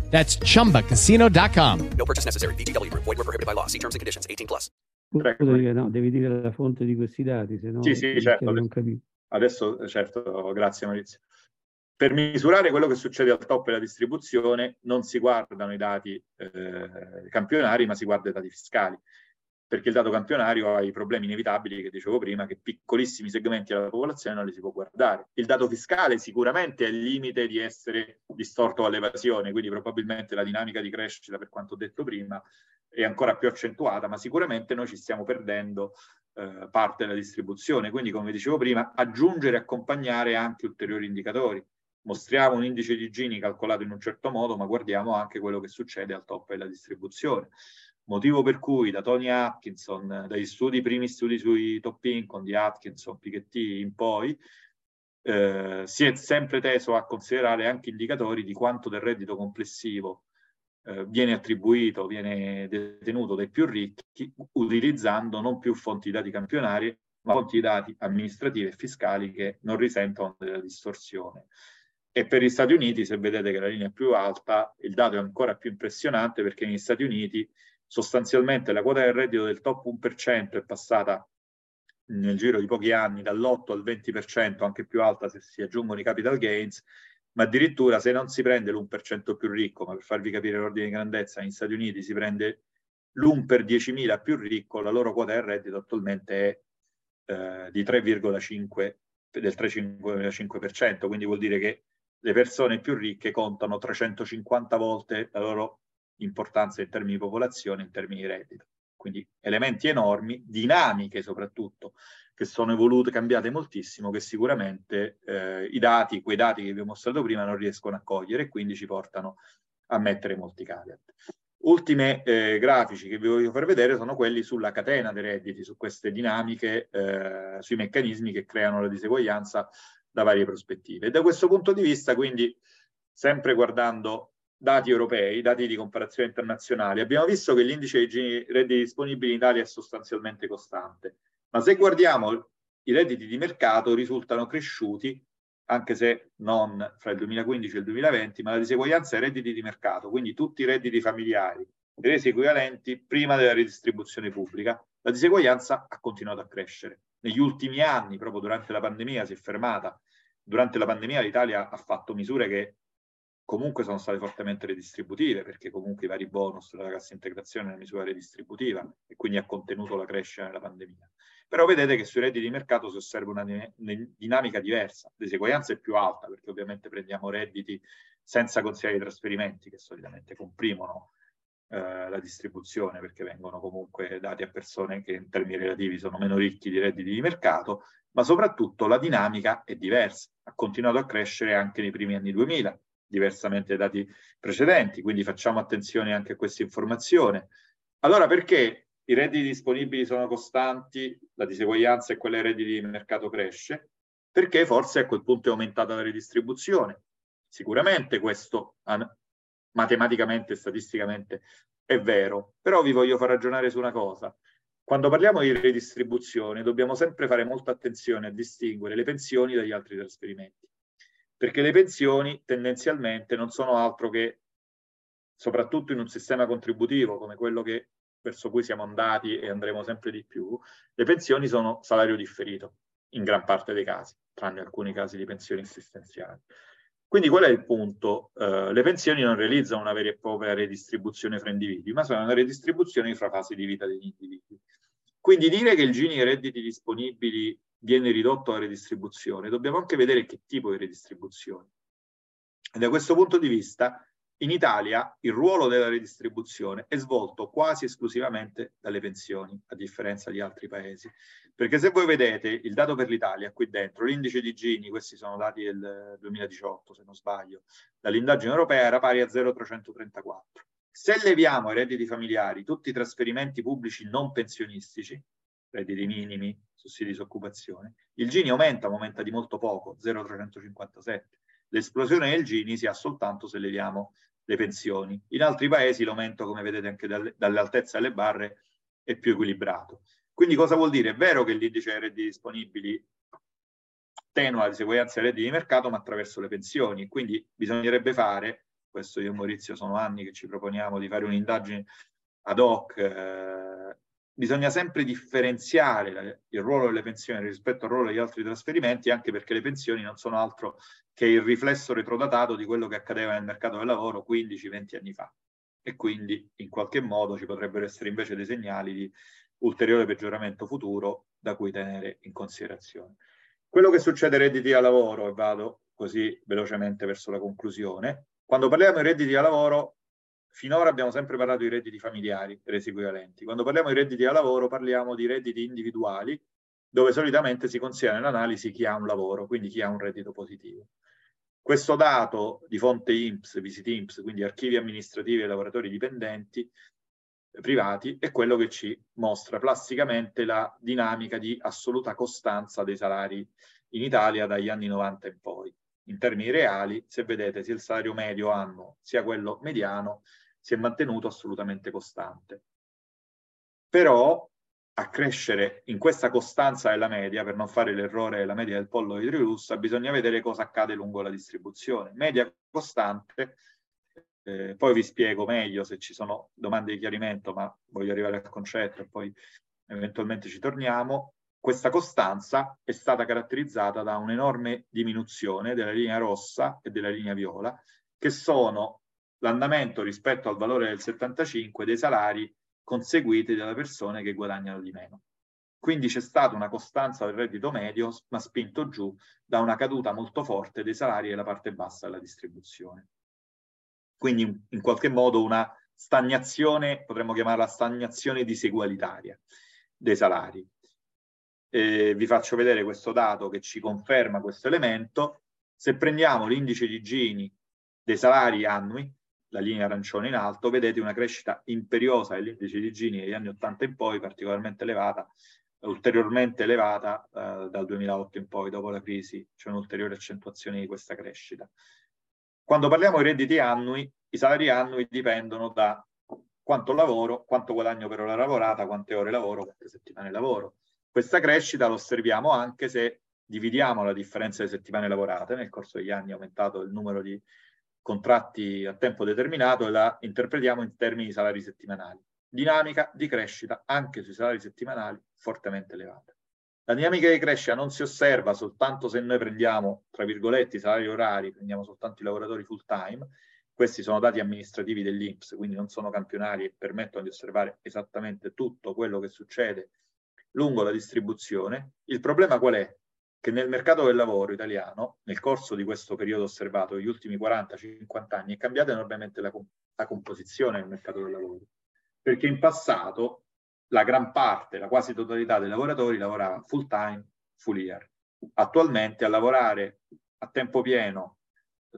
F: That's chumbacasino.com.
G: No purchase necessary. BGW. Void were prohibited by law. See terms and conditions. 18 plus.
C: Devi, no, devi dire la fonte di questi dati, se no
D: sì, sì, certo. Adesso, certo, grazie Maurizio. Per misurare quello che succede al top della distribuzione non si guardano i dati eh, campionari, ma si guarda i dati fiscali perché il dato campionario ha i problemi inevitabili che dicevo prima, che piccolissimi segmenti della popolazione non li si può guardare. Il dato fiscale sicuramente è il limite di essere distorto all'evasione, quindi probabilmente la dinamica di crescita, per quanto detto prima, è ancora più accentuata, ma sicuramente noi ci stiamo perdendo eh, parte della distribuzione. Quindi, come dicevo prima, aggiungere e accompagnare anche ulteriori indicatori. Mostriamo un indice di Gini calcolato in un certo modo, ma guardiamo anche quello che succede al top della distribuzione motivo per cui da Tony Atkinson, dagli studi, primi studi sui top income di Atkinson, Piketty in poi, eh, si è sempre teso a considerare anche indicatori di quanto del reddito complessivo eh, viene attribuito, viene detenuto dai più ricchi, utilizzando non più fonti di dati campionari, ma fonti di dati amministrativi e fiscali che non risentono della distorsione. E per gli Stati Uniti, se vedete che la linea è più alta, il dato è ancora più impressionante perché negli Stati Uniti sostanzialmente la quota del reddito del top 1% è passata nel giro di pochi anni dall'8 al 20%, anche più alta se si aggiungono i capital gains, ma addirittura se non si prende l'1% più ricco, ma per farvi capire l'ordine di grandezza, negli Stati Uniti si prende l'1 per 10.000 più ricco, la loro quota del reddito attualmente è eh, di 3,5 del 3,5%, quindi vuol dire che le persone più ricche contano 350 volte la loro importanza in termini di popolazione, in termini di reddito. Quindi elementi enormi, dinamiche soprattutto, che sono evolute, cambiate moltissimo, che sicuramente eh, i dati, quei dati che vi ho mostrato prima, non riescono a cogliere e quindi ci portano a mettere molti caveat. Ultime eh, grafici che vi voglio far vedere sono quelli sulla catena dei redditi, su queste dinamiche, eh, sui meccanismi che creano la diseguaglianza da varie prospettive. E da questo punto di vista, quindi, sempre guardando dati europei, dati di comparazione internazionale, abbiamo visto che l'indice di redditi disponibili in Italia è sostanzialmente costante, ma se guardiamo i redditi di mercato risultano cresciuti, anche se non fra il 2015 e il 2020, ma la diseguaglianza è redditi di mercato, quindi tutti i redditi familiari resi equivalenti prima della redistribuzione pubblica, la diseguaglianza ha continuato a crescere. Negli ultimi anni, proprio durante la pandemia, si è fermata. Durante la pandemia l'Italia ha fatto misure che comunque sono state fortemente redistributive, perché comunque i vari bonus della cassa integrazione è una misura redistributiva e quindi ha contenuto la crescita nella pandemia. Però vedete che sui redditi di mercato si osserva una dinamica diversa, la diseguaglianza è più alta perché ovviamente prendiamo redditi senza considerare i trasferimenti che solitamente comprimono eh, la distribuzione perché vengono comunque dati a persone che in termini relativi sono meno ricchi di redditi di mercato, ma soprattutto la dinamica è diversa, ha continuato a crescere anche nei primi anni 2000, diversamente dai dati precedenti, quindi facciamo attenzione anche a questa informazione. Allora perché i redditi disponibili sono costanti, la diseguaglianza e quella dei redditi di mercato cresce? Perché forse a quel punto è aumentata la redistribuzione. Sicuramente questo matematicamente e statisticamente è vero, però vi voglio far ragionare su una cosa. Quando parliamo di redistribuzione dobbiamo sempre fare molta attenzione a distinguere le pensioni dagli altri trasferimenti perché le pensioni tendenzialmente non sono altro che, soprattutto in un sistema contributivo come quello che, verso cui siamo andati e andremo sempre di più, le pensioni sono salario differito in gran parte dei casi, tranne alcuni casi di pensioni assistenziali. Quindi qual è il punto? Uh, le pensioni non realizzano una vera e propria redistribuzione fra individui, ma sono una redistribuzione fra fasi di vita degli individui. Quindi dire che il Gini redditi disponibili viene ridotto la redistribuzione, dobbiamo anche vedere che tipo di redistribuzione. E da questo punto di vista, in Italia il ruolo della redistribuzione è svolto quasi esclusivamente dalle pensioni, a differenza di altri paesi. Perché se voi vedete il dato per l'Italia qui dentro, l'indice di Gini, questi sono dati del 2018 se non sbaglio, dall'indagine europea era pari a 0,334. Se leviamo ai redditi familiari tutti i trasferimenti pubblici non pensionistici, redditi minimi, sussidi di disoccupazione, il Gini aumenta, ma aumenta di molto poco, 0,357. L'esplosione del Gini si ha soltanto se leviamo le pensioni. In altri paesi l'aumento, come vedete anche dalle altezze alle barre, è più equilibrato. Quindi cosa vuol dire? È vero che l'indice dei redditi disponibili tenua la diseguaglianza dei redditi di mercato, ma attraverso le pensioni. Quindi bisognerebbe fare, questo io e Maurizio sono anni che ci proponiamo di fare un'indagine ad hoc, eh, bisogna sempre differenziare il ruolo delle pensioni rispetto al ruolo degli altri trasferimenti, anche perché le pensioni non sono altro che il riflesso retrodatato di quello che accadeva nel mercato del lavoro 15-20 anni fa. E quindi in qualche modo ci potrebbero essere invece dei segnali di ulteriore peggioramento futuro da cui tenere in considerazione. Quello che succede ai redditi da lavoro, e vado così velocemente verso la conclusione, quando parliamo di redditi da lavoro, finora abbiamo sempre parlato di redditi familiari, resi equivalenti. Quando parliamo di redditi da lavoro parliamo di redditi individuali, dove solitamente si considera nell'analisi chi ha un lavoro, quindi chi ha un reddito positivo. Questo dato di fonte INPS, Visit INPS, quindi archivi amministrativi dei lavoratori dipendenti privati, è quello che ci mostra plasticamente la dinamica di assoluta costanza dei salari in Italia dagli anni 90 in poi. In termini reali, se vedete, sia il salario medio anno sia quello mediano si è mantenuto assolutamente costante. Però a crescere in questa costanza della media, per non fare l'errore della media del pollo di Trilussa, bisogna vedere cosa accade lungo la distribuzione. Media costante, eh, poi vi spiego meglio se ci sono domande di chiarimento, ma voglio arrivare al concetto e poi eventualmente ci torniamo. Questa costanza è stata caratterizzata da un'enorme diminuzione della linea rossa e della linea viola, che sono l'andamento rispetto al valore del 75 dei salari conseguiti dalle persone che guadagnano di meno. Quindi c'è stata una costanza del reddito medio, ma spinto giù da una caduta molto forte dei salari della parte bassa della distribuzione. Quindi in qualche modo una stagnazione, potremmo chiamarla stagnazione disegualitaria dei salari. Eh, vi faccio vedere questo dato che ci conferma questo elemento. Se prendiamo l'indice di Gini dei salari annui, la linea arancione in alto, vedete una crescita imperiosa dell'indice di Gini negli anni 80 in poi, particolarmente elevata, ulteriormente elevata eh, dal 2008 in poi, dopo la crisi, c'è un'ulteriore accentuazione di questa crescita. Quando parliamo di redditi annui, i salari annui dipendono da quanto lavoro, quanto guadagno per ora lavorata, quante ore lavoro, quante settimane lavoro. Questa crescita lo osserviamo anche se dividiamo la differenza di settimane lavorate. Nel corso degli anni è aumentato il numero di contratti a tempo determinato e la interpretiamo in termini di salari settimanali. Dinamica di crescita anche sui salari settimanali fortemente elevata. La dinamica di crescita non si osserva soltanto se noi prendiamo, tra virgolette, i salari orari, prendiamo soltanto i lavoratori full time. Questi sono dati amministrativi dell'Inps, quindi non sono campionari e permettono di osservare esattamente tutto quello che succede lungo la distribuzione. Il problema qual è? che nel mercato del lavoro italiano, nel corso di questo periodo osservato, negli ultimi 40-50 anni, è cambiata enormemente la, la composizione del mercato del lavoro. Perché in passato la gran parte, la quasi totalità dei lavoratori lavorava full time, full year. Attualmente a lavorare a tempo pieno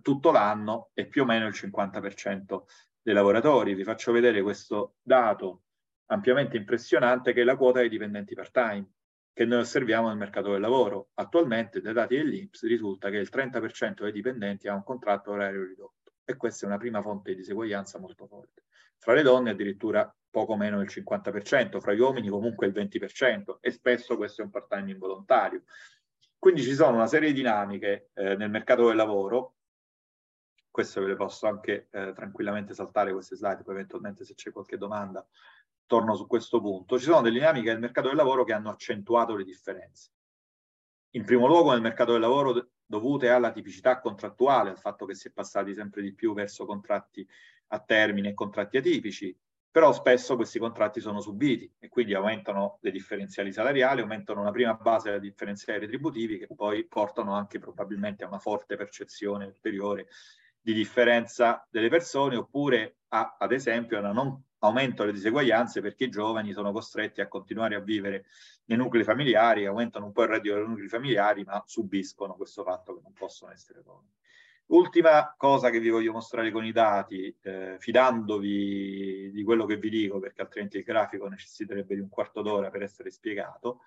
D: tutto l'anno è più o meno il 50% dei lavoratori. Vi faccio vedere questo dato ampiamente impressionante che è la quota dei dipendenti part-time che noi osserviamo nel mercato del lavoro. Attualmente, dai dati dell'Inps, risulta che il 30% dei dipendenti ha un contratto orario ridotto e questa è una prima fonte di diseguaglianza molto forte. Fra le donne addirittura poco meno del 50%, fra gli uomini comunque il 20% e spesso questo è un part-time involontario. Quindi ci sono una serie di dinamiche eh, nel mercato del lavoro, questo ve le posso anche eh, tranquillamente saltare queste slide, poi eventualmente se c'è qualche domanda torno su questo punto, ci sono delle dinamiche del mercato del lavoro che hanno accentuato le differenze. In primo luogo nel mercato del lavoro dovute alla tipicità contrattuale, al fatto che si è passati sempre di più verso contratti a termine e contratti atipici, però spesso questi contratti sono subiti e quindi aumentano le differenziali salariali, aumentano una prima base dei differenziali retributivi che poi portano anche probabilmente a una forte percezione ulteriore di differenza delle persone oppure a, ad esempio a un non aumento delle diseguaglianze perché i giovani sono costretti a continuare a vivere nei nuclei familiari, aumentano un po' il reddito dei nuclei familiari ma subiscono questo fatto che non possono essere autonomi. Ultima cosa che vi voglio mostrare con i dati, eh, fidandovi di quello che vi dico, perché altrimenti il grafico necessiterebbe di un quarto d'ora per essere spiegato,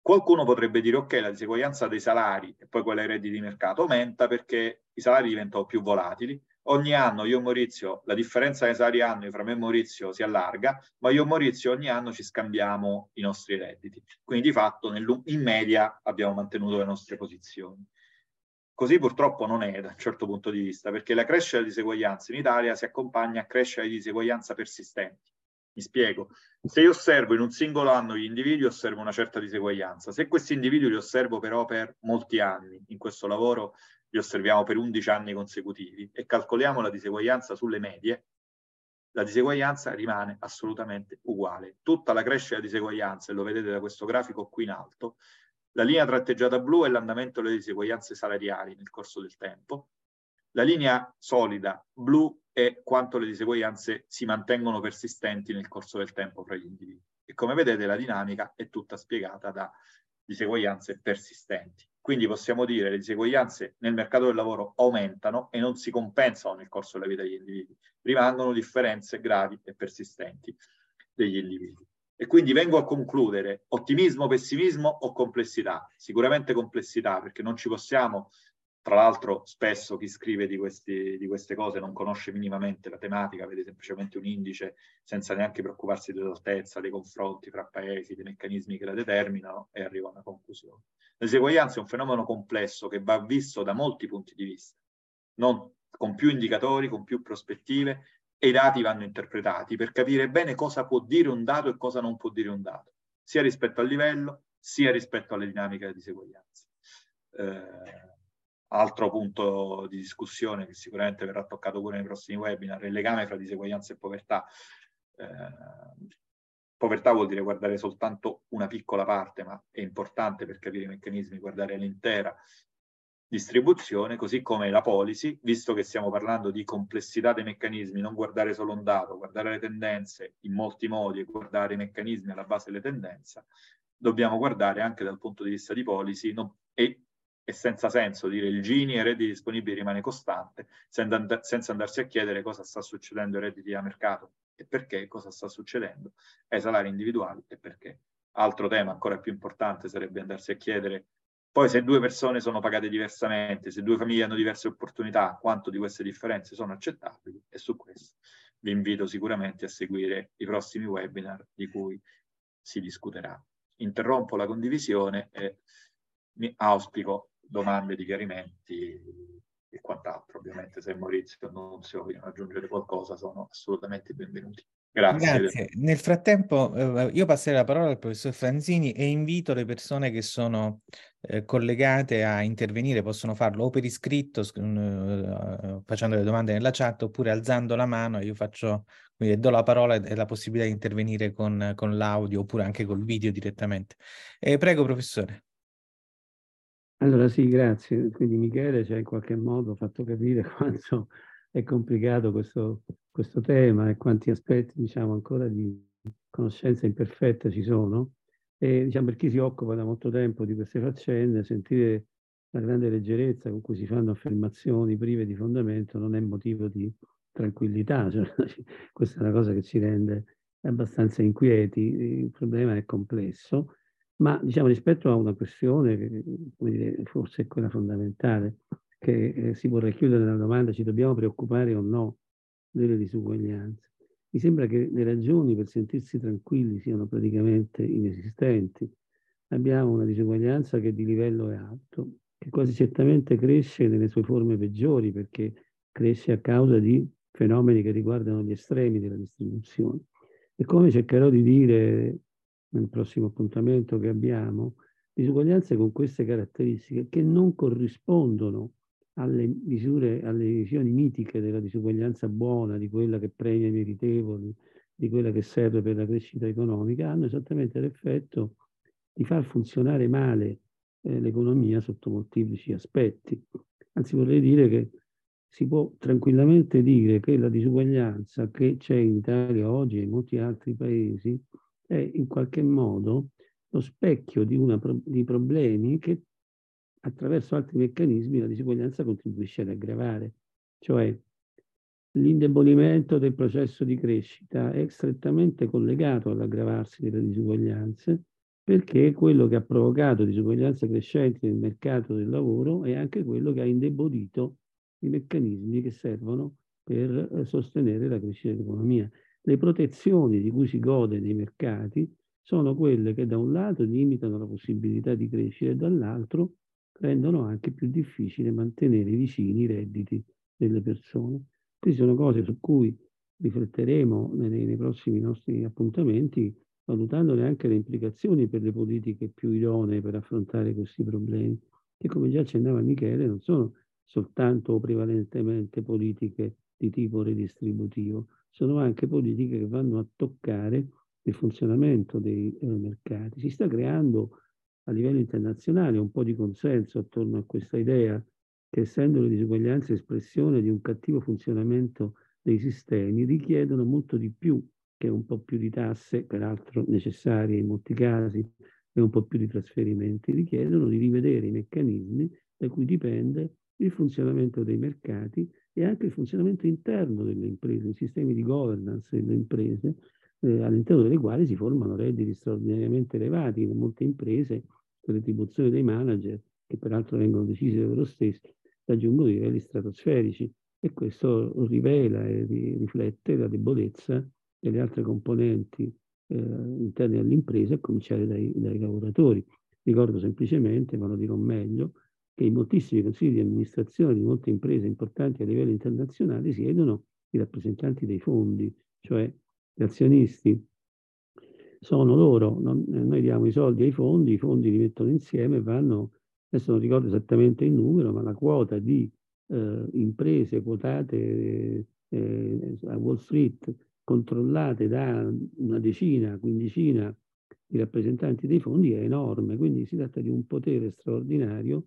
D: qualcuno potrebbe dire ok, la diseguaglianza dei salari e poi quella dei redditi di mercato aumenta perché i salari diventano più volatili. Ogni anno io e Maurizio, la differenza dei salari annui fra me e Maurizio si allarga, ma io e Maurizio ogni anno ci scambiamo i nostri redditi. Quindi di fatto in media abbiamo mantenuto le nostre posizioni. Così purtroppo non è da un certo punto di vista, perché la crescita delle diseguaglianze in Italia si accompagna a crescita di diseguaglianza persistenti. Mi spiego. Se io osservo in un singolo anno gli individui, osservo una certa diseguaglianza. Se questi individui li osservo però per molti anni, in questo lavoro li osserviamo per 11 anni consecutivi e calcoliamo la diseguaglianza sulle medie, la diseguaglianza rimane assolutamente uguale. Tutta la crescita di diseguaglianza, e lo vedete da questo grafico qui in alto, la linea tratteggiata blu è l'andamento delle diseguaglianze salariali nel corso del tempo. La linea solida blu è quanto le diseguaglianze si mantengono persistenti nel corso del tempo fra gli individui. E come vedete la dinamica è tutta spiegata da diseguaglianze persistenti. Quindi possiamo dire che le diseguaglianze nel mercato del lavoro aumentano e non si compensano nel corso della vita degli individui. Rimangono differenze gravi e persistenti degli individui. E quindi vengo a concludere, ottimismo, pessimismo o complessità? Sicuramente complessità, perché non ci possiamo, tra l'altro spesso chi scrive di, questi, di queste cose non conosce minimamente la tematica, vede semplicemente un indice senza neanche preoccuparsi dell'altezza, dei confronti fra paesi, dei meccanismi che la determinano e arriva a una conclusione. L'eseguaglianza è un fenomeno complesso che va visto da molti punti di vista, non con più indicatori, con più prospettive e i dati vanno interpretati per capire bene cosa può dire un dato e cosa non può dire un dato, sia rispetto al livello, sia rispetto alle dinamiche di diseguaglianza. Eh, altro punto di discussione che sicuramente verrà toccato pure nei prossimi webinar, il legame fra diseguaglianza e povertà. Eh, povertà vuol dire guardare soltanto una piccola parte, ma è importante per capire i meccanismi guardare l'intera distribuzione, così come la policy, visto che stiamo parlando di complessità dei meccanismi, non guardare solo un dato, guardare le tendenze in molti modi e guardare i meccanismi alla base delle tendenze, dobbiamo guardare anche dal punto di vista di policy non, e è senza senso dire il Gini e i redditi disponibili rimane costante senza, senza andarsi a chiedere cosa sta succedendo ai redditi a mercato e perché, cosa sta succedendo ai salari individuali e perché. Altro tema ancora più importante sarebbe andarsi a chiedere poi se due persone sono pagate diversamente, se due famiglie hanno diverse opportunità, quanto di queste differenze sono accettabili e su questo vi invito sicuramente a seguire i prossimi webinar di cui si discuterà. Interrompo la condivisione e mi auspico domande di chiarimenti e quant'altro. Ovviamente se Maurizio e Annunzio vogliono aggiungere qualcosa sono assolutamente benvenuti. Grazie.
B: Grazie. Nel frattempo eh, io passerei la parola al professor Franzini e invito le persone che sono eh, collegate a intervenire, possono farlo o per iscritto, uh, facendo le domande nella chat, oppure alzando la mano, io faccio, quindi do la parola e la possibilità di intervenire con, con l'audio oppure anche col video direttamente. Eh, prego, professore.
C: Allora sì, grazie. Quindi Michele ci ha in qualche modo fatto capire (laughs) quanto è complicato questo, questo tema e quanti aspetti, diciamo, ancora di conoscenza imperfetta ci sono. E diciamo, per chi si occupa da molto tempo di queste faccende, sentire la grande leggerezza con cui si fanno affermazioni prive di fondamento non è motivo di tranquillità. (laughs) Cioè, questa è una cosa che ci rende abbastanza inquieti. Il problema è complesso, ma diciamo, rispetto a una questione che dire, forse è quella fondamentale, che eh, si può racchiudere nella domanda ci dobbiamo preoccupare o no delle disuguaglianze. Mi sembra che le ragioni per sentirsi tranquilli siano praticamente inesistenti. Abbiamo una disuguaglianza che di livello è alto, che quasi certamente cresce nelle sue forme peggiori perché cresce a causa di fenomeni che riguardano gli estremi della distribuzione. E come cercherò di dire nel prossimo appuntamento che abbiamo, disuguaglianze con queste caratteristiche che non corrispondono alle misure, alle visioni mitiche della disuguaglianza buona, di quella che premia i meritevoli, di quella che serve per la crescita economica, hanno esattamente l'effetto di far funzionare male eh, l'economia sotto molteplici aspetti. Anzi, vorrei dire che si può tranquillamente dire che la disuguaglianza che c'è in Italia oggi e in molti altri paesi è in qualche modo lo specchio di, una, di problemi che attraverso altri meccanismi la disuguaglianza contribuisce ad aggravare. Cioè l'indebolimento del processo di crescita è strettamente collegato all'aggravarsi delle disuguaglianze perché quello che ha provocato disuguaglianze crescenti nel mercato del lavoro è anche quello che ha indebolito i meccanismi che servono per eh, sostenere la crescita dell'economia. Le protezioni di cui si gode nei mercati sono quelle che da un lato limitano la possibilità di crescere e dall'altro rendono anche più difficile mantenere vicini i redditi delle persone. Queste sono cose su cui rifletteremo nei, nei prossimi nostri appuntamenti, valutandone anche le implicazioni per le politiche più idonee per affrontare questi problemi, che come già accennava Michele non sono soltanto o prevalentemente politiche di tipo redistributivo, sono anche politiche che vanno a toccare il funzionamento dei eh, mercati. Si sta creando a livello internazionale un po' di consenso attorno a questa idea che essendo le disuguaglianze espressione di un cattivo funzionamento dei sistemi, richiedono molto di più che un po' più di tasse, peraltro necessarie in molti casi, e un po' più di trasferimenti, richiedono di rivedere i meccanismi da cui dipende il funzionamento dei mercati e anche il funzionamento interno delle imprese, i sistemi di governance delle imprese, eh, all'interno delle quali si formano redditi straordinariamente elevati. In molte imprese le retribuzioni dei manager, che peraltro vengono decise da loro stessi, raggiungono livelli stratosferici e questo rivela e riflette la debolezza delle altre componenti eh, interne all'impresa, a cominciare dai, dai lavoratori. Ricordo semplicemente, ma lo dirò meglio, che in moltissimi consigli di amministrazione di molte imprese importanti a livello internazionale siedono i rappresentanti dei fondi, cioè gli azionisti. Sono loro, non, noi diamo i soldi ai fondi, i fondi li mettono insieme e vanno, adesso non ricordo esattamente il numero, ma la quota di eh, imprese quotate eh, a Wall Street controllate da una decina, quindicina di rappresentanti dei fondi è enorme, quindi si tratta di un potere straordinario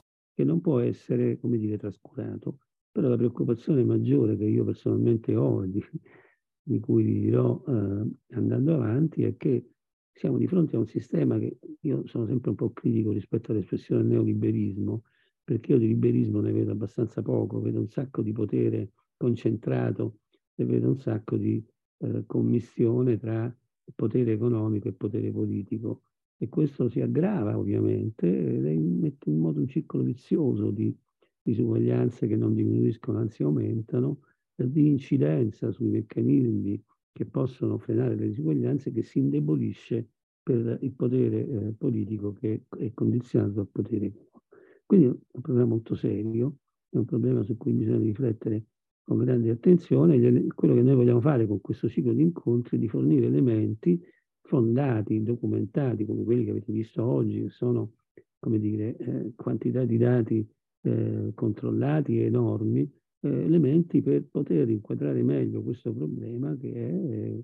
C: Che non può essere, come dire, trascurato. Però la preoccupazione maggiore che io personalmente ho, di, di cui vi dirò eh, andando avanti, è che siamo di fronte a un sistema che io sono sempre un po' critico rispetto all'espressione neoliberismo, perché io di liberismo ne vedo abbastanza poco, vedo un sacco di potere concentrato e vedo un sacco di eh, commissione tra potere economico e potere politico. E questo si aggrava ovviamente e mette in modo un circolo vizioso di disuguaglianze che non diminuiscono, anzi aumentano, di incidenza sui meccanismi che possono frenare le disuguaglianze che si indebolisce per il potere eh, politico che è condizionato dal potere economico. Quindi è un problema molto serio, è un problema su cui bisogna riflettere con grande attenzione. Quello che noi vogliamo fare con questo ciclo di incontri è di fornire elementi fondati, documentati, come quelli che avete visto oggi, sono, come dire, eh, quantità di dati eh, controllati enormi, eh, elementi per poter inquadrare meglio questo problema che è, eh,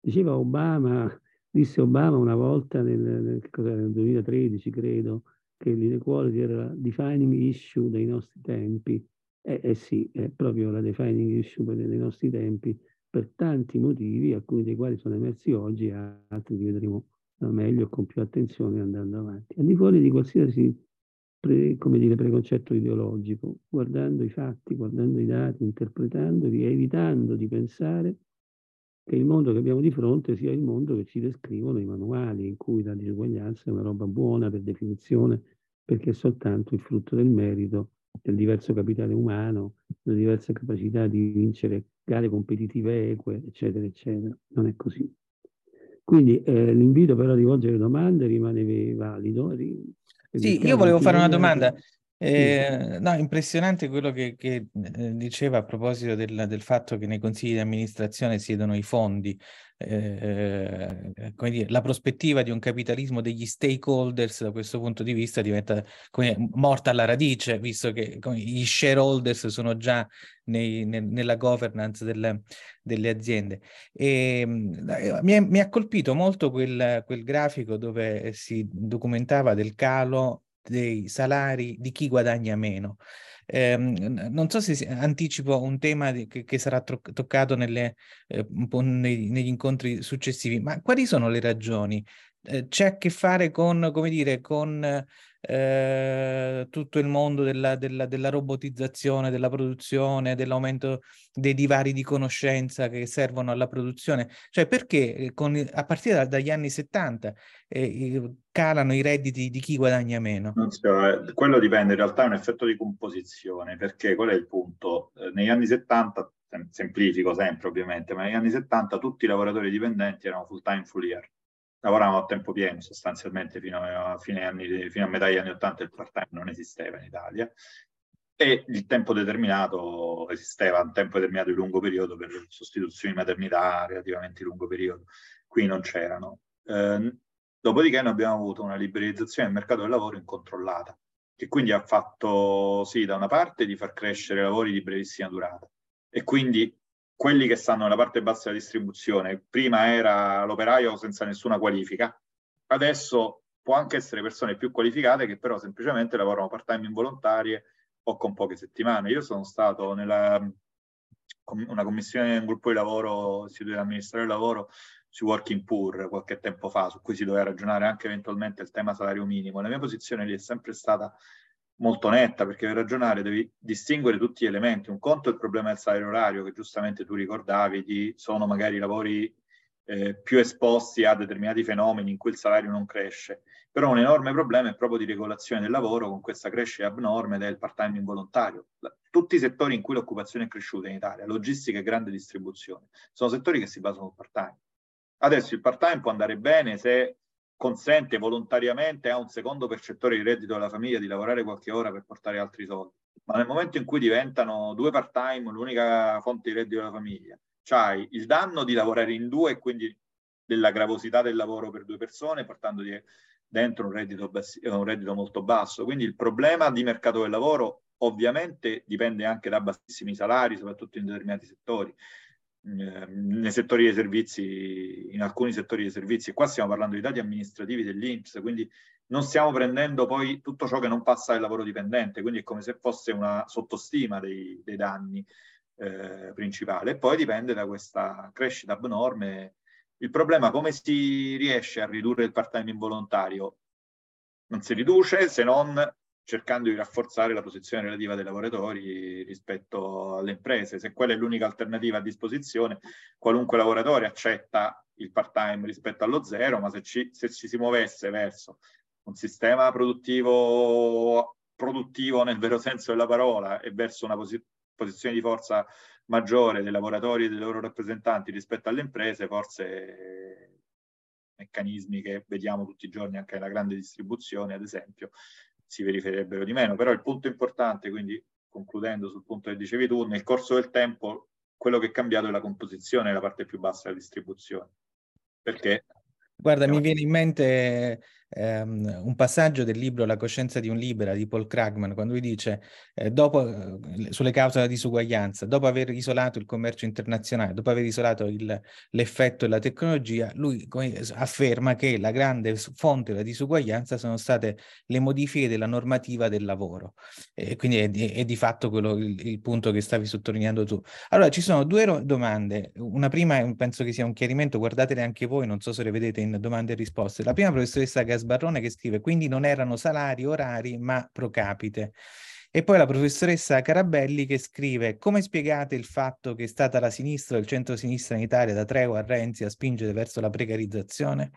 C: diceva Obama, disse Obama una volta nel, nel, nel 2013, credo, che l'inequality era la defining issue dei nostri tempi. Eh, eh sì, è proprio la defining issue dei nostri tempi per tanti motivi, alcuni dei quali sono emersi oggi, altri li vedremo meglio con più attenzione andando avanti. Al di fuori di qualsiasi pre, dire, preconcetto ideologico, guardando i fatti, guardando i dati, interpretandoli, evitando di pensare che il mondo che abbiamo di fronte sia il mondo che ci descrivono i manuali, in cui la disuguaglianza è una roba buona per definizione, perché è soltanto il frutto del merito del diverso capitale umano, delle diverse capacità di vincere gare competitive eque, eccetera, eccetera. Non è così. Quindi eh, l'invito però a rivolgere domande rimane valido.
B: Sì, io volevo fare una domanda. Eh, no, impressionante quello che, che eh, diceva a proposito del, del, fatto che nei consigli di amministrazione siedono i fondi. Eh, come dire, la prospettiva di un capitalismo degli stakeholders da questo punto di vista diventa come, morta alla radice, visto che come, gli shareholders sono già nei, ne, nella governance delle, delle aziende. E, ehm, mi, è, mi, ha colpito molto quel, quel grafico dove si documentava del calo dei salari di chi guadagna meno. Eh, non so se anticipo un tema che, che, sarà tro- toccato nelle, eh, nei, negli incontri successivi, ma quali sono le ragioni? Eh, c'è a che fare con, come dire, con eh, tutto il mondo della, della, della, robotizzazione, della produzione, dell'aumento dei divari di conoscenza che servono alla produzione. Cioè perché eh, con, a partire da, dagli anni 70 eh, calano i redditi di chi guadagna meno?
D: Eh, quello dipende, in realtà è un effetto di composizione, perché qual è il punto? Negli anni 70 semplifico sempre ovviamente, ma negli anni 70 tutti i lavoratori dipendenti erano full time full year lavoravamo a tempo pieno sostanzialmente fino a, anni, fino a metà degli anni 80 il part-time non esisteva in Italia e il tempo determinato esisteva, un tempo determinato di lungo periodo per sostituzioni di maternità relativamente lungo periodo, qui non c'erano. Eh, dopodiché noi abbiamo avuto una liberalizzazione del mercato del lavoro incontrollata, che quindi ha fatto sì, da una parte di far crescere lavori di brevissima durata e quindi quelli che stanno nella parte bassa della distribuzione, prima era l'operaio senza nessuna qualifica, adesso può anche essere persone più qualificate che però semplicemente lavorano part-time involontarie o con poche settimane. Io sono stato nella una commissione, un gruppo di lavoro istituito dal Ministero del Lavoro sui working poor qualche tempo fa, su cui si doveva ragionare anche eventualmente il tema salario minimo. La mia posizione lì è sempre stata molto netta, perché per ragionare devi distinguere tutti gli elementi. Un conto è il problema del salario orario, che giustamente tu ricordavi, di, sono magari lavori eh, più esposti a determinati fenomeni in cui il salario non cresce. Però un enorme problema è proprio di regolazione del lavoro con questa crescita abnorme del part-time involontario. Tutti i settori in cui l'occupazione è cresciuta in Italia, logistica e grande distribuzione, sono settori che si basano sul part-time. Adesso il part-time può andare bene se consente volontariamente a un secondo percettore di reddito della famiglia di lavorare qualche ora per portare altri soldi. Ma nel momento in cui diventano due part-time l'unica fonte di reddito della famiglia, c'hai il danno di lavorare in due e quindi della gravosità del lavoro per due persone, portandoti dentro un reddito, bassi, un reddito molto basso. Quindi il problema di mercato del lavoro ovviamente dipende anche da bassissimi salari, soprattutto in determinati settori. Ehm, nei settori dei servizi, in alcuni settori dei servizi, e qua stiamo parlando di dati amministrativi dell'Inps, quindi non stiamo prendendo poi tutto ciò che non passa al lavoro dipendente, quindi è come se fosse una sottostima dei, dei danni eh, principale. E poi dipende da questa crescita abnorme. Il problema come si riesce a ridurre il part-time involontario? Non si riduce se non cercando di rafforzare la posizione relativa dei lavoratori rispetto alle imprese. Se quella è l'unica alternativa a disposizione, qualunque lavoratore accetta il part-time rispetto allo zero, ma se ci, se ci si muovesse verso un sistema produttivo, produttivo nel vero senso della parola e verso una posi- posizione di forza maggiore dei lavoratori e dei loro rappresentanti rispetto alle imprese, forse meccanismi che vediamo tutti i giorni anche nella grande distribuzione, ad esempio, si verificherebbero di meno. Però il punto importante, quindi concludendo sul punto che dicevi tu, nel corso del tempo quello che è cambiato è la composizione, la parte più bassa della distribuzione. Perché
B: Guarda, mi viene in mente ehm, un passaggio del libro La coscienza di un libera di Paul Krugman, quando lui dice, eh, dopo, eh, sulle cause della disuguaglianza, dopo aver isolato il commercio internazionale, dopo aver isolato il, l'effetto della tecnologia, lui afferma che la grande fonte della disuguaglianza sono state le modifiche della normativa del lavoro. E quindi è, è, è di fatto quello, il, il, punto che stavi sottolineando tu. Allora, ci sono due ro- domande. Una prima penso che sia un chiarimento, guardatele anche voi, non so se le vedete in domande e risposte. La prima professoressa Gasbarrone che scrive, quindi non erano salari orari ma pro capite. E poi la professoressa Carabelli che scrive come spiegate il fatto che è stata la sinistra o il centro-sinistra in Italia da Treo a Renzi a spingere verso la precarizzazione?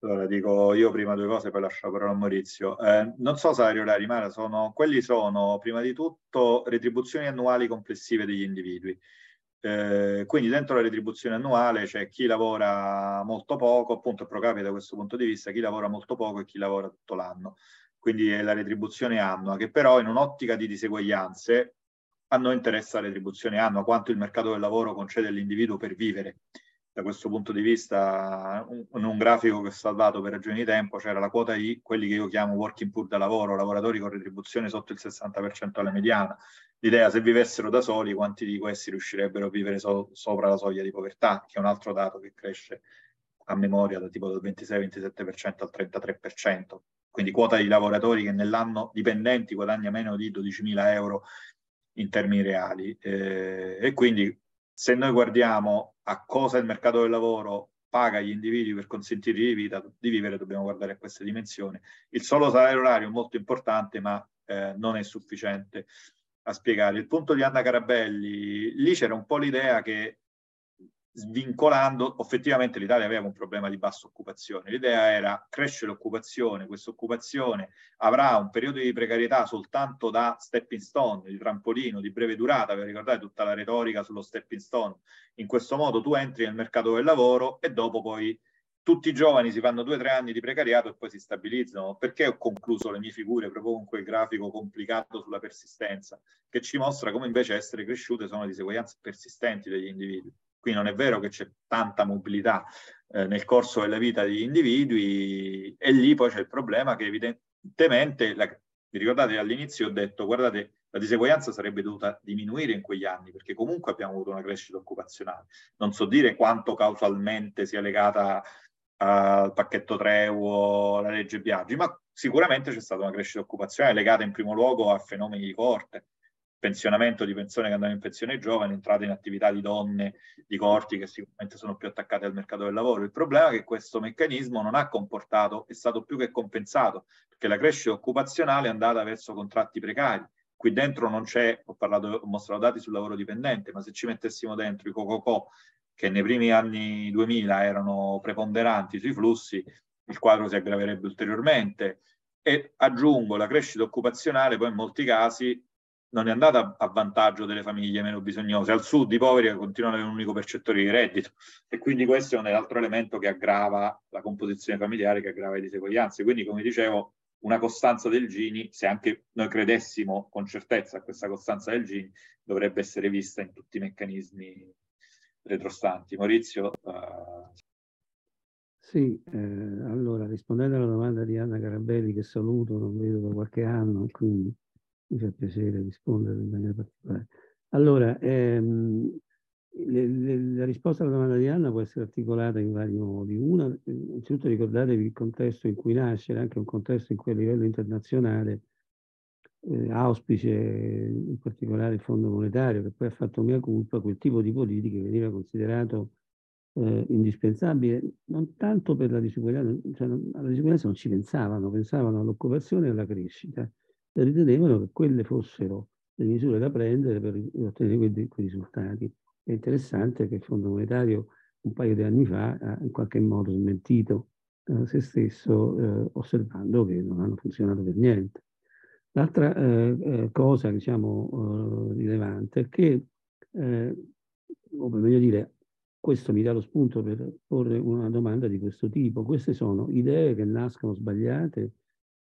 D: Allora dico io prima due cose, poi lascio la parola a Maurizio. Eh, non so salari orari, ma sono, quelli sono prima di tutto retribuzioni annuali complessive degli individui. Eh, quindi dentro la retribuzione annuale c'è chi lavora molto poco, appunto pro capite da questo punto di vista, chi lavora molto poco e chi lavora tutto l'anno. Quindi è la retribuzione annua, che però in un'ottica di diseguaglianze a noi interessa la retribuzione annua, quanto il mercato del lavoro concede all'individuo per vivere da questo punto di vista, in un grafico che ho salvato per ragioni di tempo, c'era la quota I, quelli che io chiamo working poor da lavoro, lavoratori con retribuzione sotto il 60% alla mediana. L'idea, se vivessero da soli, quanti di questi riuscirebbero a vivere so sopra la soglia di povertà, che è un altro dato che cresce a memoria da tipo dal 26-27% al 33%. Quindi quota di lavoratori che nell'anno dipendenti guadagna meno di 12.000 euro in termini reali. Eh, e quindi se noi guardiamo a cosa il mercato del lavoro paga gli individui per consentirgli di, vita, di vivere, dobbiamo guardare a queste dimensioni. Il solo salario orario è molto importante, ma eh, non è sufficiente a spiegare. Il punto di Anna Carabelli, lì c'era un po' l'idea che svincolando, effettivamente l'Italia aveva un problema di bassa occupazione. L'idea era cresce l'occupazione, questa occupazione avrà un periodo di precarietà soltanto da stepping stone, di trampolino, di breve durata, vi ricordate tutta la retorica sullo stepping stone. In questo modo tu entri nel mercato del lavoro e dopo poi tutti i giovani si fanno due o tre anni di precariato e poi si stabilizzano. Perché ho concluso le mie figure proprio con quel grafico complicato sulla persistenza, che ci mostra come invece essere cresciute sono diseguaglianze persistenti degli individui. Qui non è vero che c'è tanta mobilità eh, nel corso della vita degli individui e lì poi c'è il problema che evidentemente, la, vi ricordate all'inizio ho detto, guardate, la diseguaglianza sarebbe dovuta diminuire in quegli anni perché comunque abbiamo avuto una crescita occupazionale. Non so dire quanto causalmente sia legata al pacchetto Treuo, alla legge Biaggi, ma sicuramente c'è stata una crescita occupazionale legata in primo luogo a fenomeni di corte, pensionamento di persone che andavano in pensione giovani, entrate in attività di donne, di corti che sicuramente sono più attaccate al mercato del lavoro. Il problema è che questo meccanismo non ha comportato, è stato più che compensato, perché la crescita occupazionale è andata verso contratti precari. Qui dentro non c'è, ho, parlato, ho mostrato dati sul lavoro dipendente, ma se ci mettessimo dentro i cococò che nei primi anni 2000 erano preponderanti sui flussi, il quadro si aggraverebbe ulteriormente. E aggiungo la crescita occupazionale, poi in molti casi non è andata a vantaggio delle famiglie meno bisognose. Al sud i poveri continuano ad avere un unico percettore di reddito e quindi questo è un altro elemento che aggrava la composizione familiare, che aggrava le diseguaglianze. Quindi, come dicevo, una costanza del Gini, se anche noi credessimo con certezza a questa costanza del Gini, dovrebbe essere vista in tutti i meccanismi retrostanti. Maurizio? Uh...
C: Sì, eh, allora rispondendo alla domanda di Anna Carabelli, che saluto, non vedo da qualche anno, quindi mi fa piacere rispondere in maniera particolare. Allora, ehm, le, le, la risposta alla domanda di Anna può essere articolata in vari modi. Una, innanzitutto ricordatevi il contesto in cui nasce, anche un contesto in cui a livello internazionale eh, auspice in particolare il Fondo Monetario, che poi ha fatto mia colpa, quel tipo di politiche veniva considerato eh, indispensabile, non tanto per la disuguaglianza, cioè alla disuguaglianza non ci pensavano, pensavano all'occupazione e alla crescita ritenevano che quelle fossero le misure da prendere per ottenere quei, quei risultati. È interessante che il Fondo Monetario un paio di anni fa ha in qualche modo smentito eh, se stesso eh, osservando che non hanno funzionato per niente. L'altra eh, eh cosa, diciamo, eh, rilevante è che, eh, o per meglio dire, questo mi dà lo spunto per porre una domanda di questo tipo. Queste sono idee che nascono sbagliate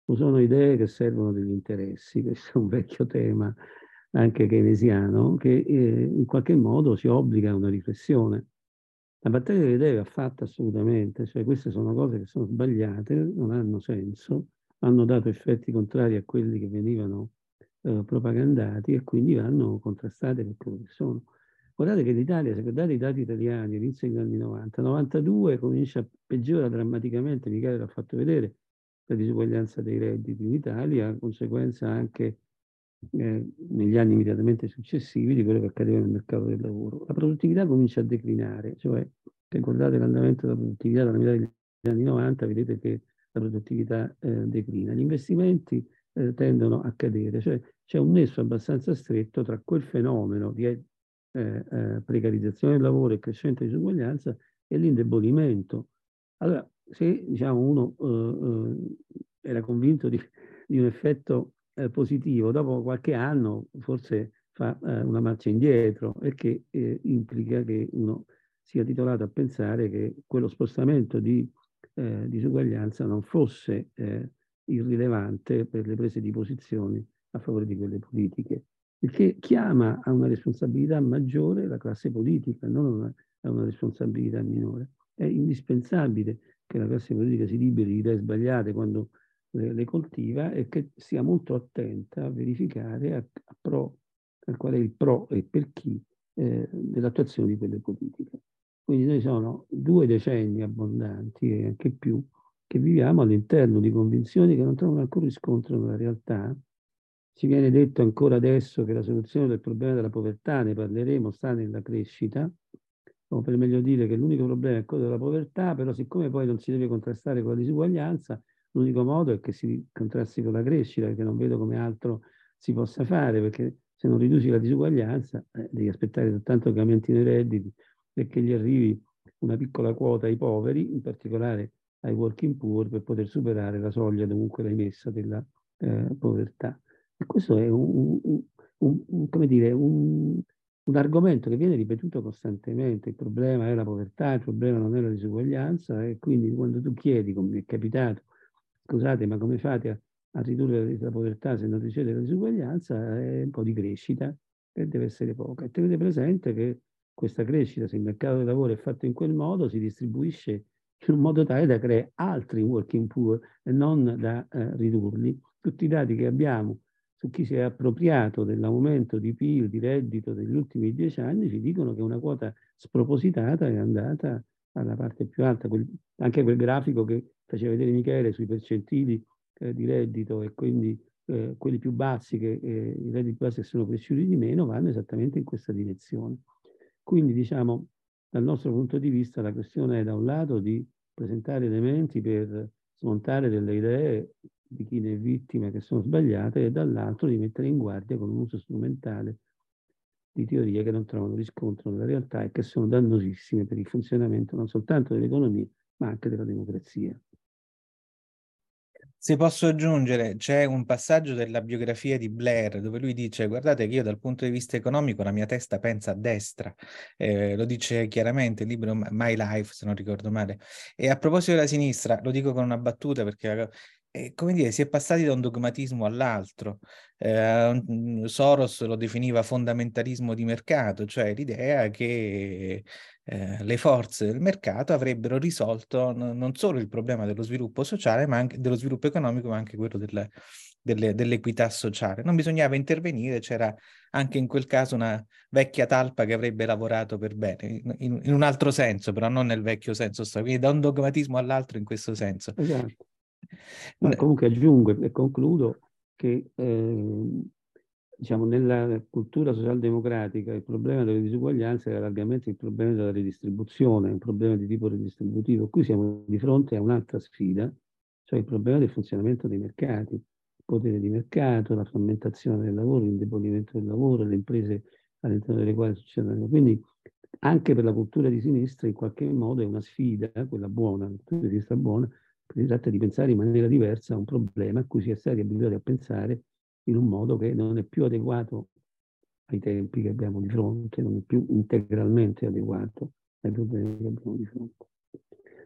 C: o sono idee che servono degli interessi, (laughs) questo è un vecchio tema anche keynesiano, che eh, in qualche modo si obbliga a una riflessione. La battaglia delle idee va fatta assolutamente, cioè queste sono cose che sono sbagliate, non hanno senso, hanno dato effetti contrari a quelli che venivano eh, propagandati e quindi vanno contrastate per quello che sono. Guardate che l'Italia, se guardate i dati italiani all'inizio degli anni 90, 92 comincia a peggiorare drammaticamente, Michele l'ha fatto vedere, la disuguaglianza dei redditi in Italia, conseguenza anche eh, negli anni immediatamente successivi di quello che accadeva nel mercato del lavoro. La produttività comincia a declinare, cioè se guardate l'andamento della produttività dalla metà degli anni 90, vedete che la produttività eh, declina. Gli investimenti eh, tendono a cadere, cioè c'è un nesso abbastanza stretto tra quel fenomeno di eh, precarizzazione del lavoro e crescente disuguaglianza e l'indebolimento. Allora, se diciamo, uno eh, era convinto di, di un effetto eh, positivo, dopo qualche anno forse fa eh, una marcia indietro eh, implica che uno sia titolato a pensare che quello spostamento di eh, disuguaglianza non fosse irrilevante per le prese di posizioni a favore di quelle politiche, il che chiama a una responsabilità maggiore la classe politica, non una, a una responsabilità minore. È indispensabile che la classe politica si liberi di idee sbagliate quando le, le coltiva e che sia molto attenta a verificare a, a, pro, a qual è il pro e per chi eh, dell'attuazione di quelle politiche. Quindi noi sono due decenni abbondanti e anche più che viviamo all'interno di convinzioni che non trovano alcun riscontro nella realtà. Ci viene detto ancora adesso che la soluzione del problema della povertà, ne parleremo, sta nella crescita, o per meglio dire che l'unico problema è quello della povertà, però siccome poi non si deve contrastare con la disuguaglianza, l'unico modo è che si contrasti con la crescita, perché non vedo come altro si possa fare, perché se non riduci la disuguaglianza eh, devi aspettare soltanto che aumentino i redditi e che gli arrivi una piccola quota ai poveri, in particolare ai working poor per poter superare la soglia dovunque l'hai messa della eh, povertà. E questo è un, un, un, come dire, un, un argomento che viene ripetuto costantemente. Il problema è la povertà, il problema non è la disuguaglianza e quindi quando tu chiedi, come è capitato, scusate, ma come fate a, a ridurre la povertà se non ricevete la disuguaglianza, è un po' di crescita e deve essere poca. E tenete presente che questa crescita, se il mercato del lavoro è fatto in quel modo, si distribuisce in un modo tale da creare altri working poor e non da eh, ridurli. Tutti i dati che abbiamo su chi si è appropriato dell'aumento di PIL, di reddito degli ultimi dieci anni, ci dicono che una quota spropositata è andata alla parte più alta. Quel, anche quel grafico che faceva vedere Michele sui percentili eh, di reddito e quindi eh, quelli più bassi, che eh, i redditi bassi sono cresciuti di meno, vanno esattamente in questa direzione. Quindi diciamo dal nostro punto di vista la questione è da un lato di presentare elementi per smontare delle idee di chi ne è vittima che sono sbagliate e dall'altro di mettere in guardia con un uso strumentale di teorie che non trovano riscontro nella realtà e che sono dannosissime per il funzionamento non soltanto dell'economia ma anche della democrazia.
B: Se posso aggiungere, c'è un passaggio della biografia di Blair dove lui dice guardate che io dal punto di vista economico la mia testa pensa a destra, eh, lo dice chiaramente il libro My Life se non ricordo male. E a proposito della sinistra, lo dico con una battuta perché come dire, si è passati da un dogmatismo all'altro. Eh, Soros lo definiva fondamentalismo di mercato, cioè l'idea che eh, le forze del mercato avrebbero risolto n- non solo il problema dello sviluppo sociale, ma anche dello sviluppo economico, ma anche quello del, delle, dell'equità sociale. Non bisognava intervenire, c'era anche in quel caso una vecchia talpa che avrebbe lavorato per bene, in, in un altro senso, però non nel vecchio senso quindi da un dogmatismo all'altro in questo senso.
C: Esatto. No, comunque aggiungo e concludo che eh, diciamo, nella cultura socialdemocratica il problema delle disuguaglianze era largamente il problema della redistribuzione, un problema di tipo redistributivo. Qui siamo di fronte a un'altra sfida, cioè il problema del funzionamento dei mercati, il potere di mercato, la frammentazione del lavoro, l'indebolimento del lavoro, le imprese all'interno delle quali succedono. Quindi anche per la cultura di sinistra in qualche modo è una sfida, quella buona, la cultura di sinistra buona, si tratta di pensare in maniera diversa a un problema a cui si è stati abituati a pensare in un modo che non è più adeguato ai tempi che abbiamo di fronte, non è più integralmente adeguato ai problemi che abbiamo di fronte.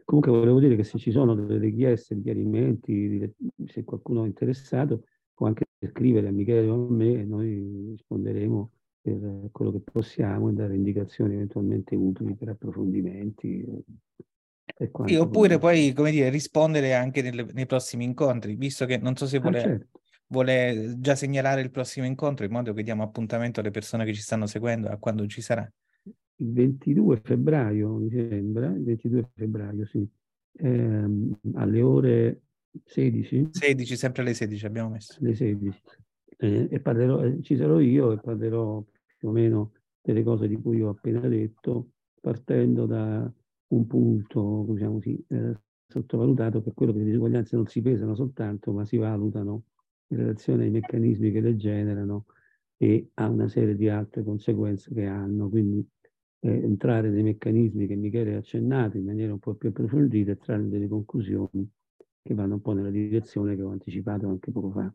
C: Comunque volevo dire che se ci sono delle richieste, chiarimenti, se qualcuno è interessato, può anche scrivere a Michele o a me e noi risponderemo per quello che possiamo e dare indicazioni eventualmente utili per approfondimenti.
B: Sì, oppure poi, come dire, rispondere anche nelle, nei prossimi incontri, visto che non so se vuole, ah, certo. vuole, già segnalare il prossimo incontro, in modo che diamo appuntamento alle persone che ci stanno seguendo a quando ci sarà.
C: Il 22 febbraio, mi sembra, il 22 febbraio, sì, ehm, alle ore 16.
B: 16, sempre alle 16 abbiamo messo.
C: Alle 16. Eh, e parlerò, eh, ci sarò io e parlerò più o meno delle cose di cui ho appena detto, partendo da un punto diciamo così, eh, sottovalutato per quello che le disuguaglianze non si pesano soltanto, ma si valutano in relazione ai meccanismi che le generano e a una serie di altre conseguenze che hanno. Quindi eh, entrare nei meccanismi che Michele ha accennato in maniera un po' più approfondita e trarre delle conclusioni che vanno un po' nella direzione che ho anticipato anche poco fa.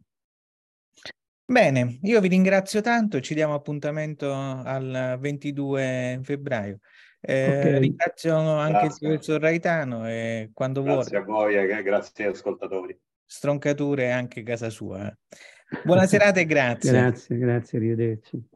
B: Bene, io vi ringrazio tanto, ci diamo appuntamento al 22 febbraio. Eh, okay. Ringrazio anche grazie. il professor Raitano e quando
D: grazie
B: vuole.
D: Grazie a voi, grazie agli ascoltatori.
B: Stroncature anche casa sua. Eh. Buona serata e grazie.
C: grazie, grazie, arrivederci.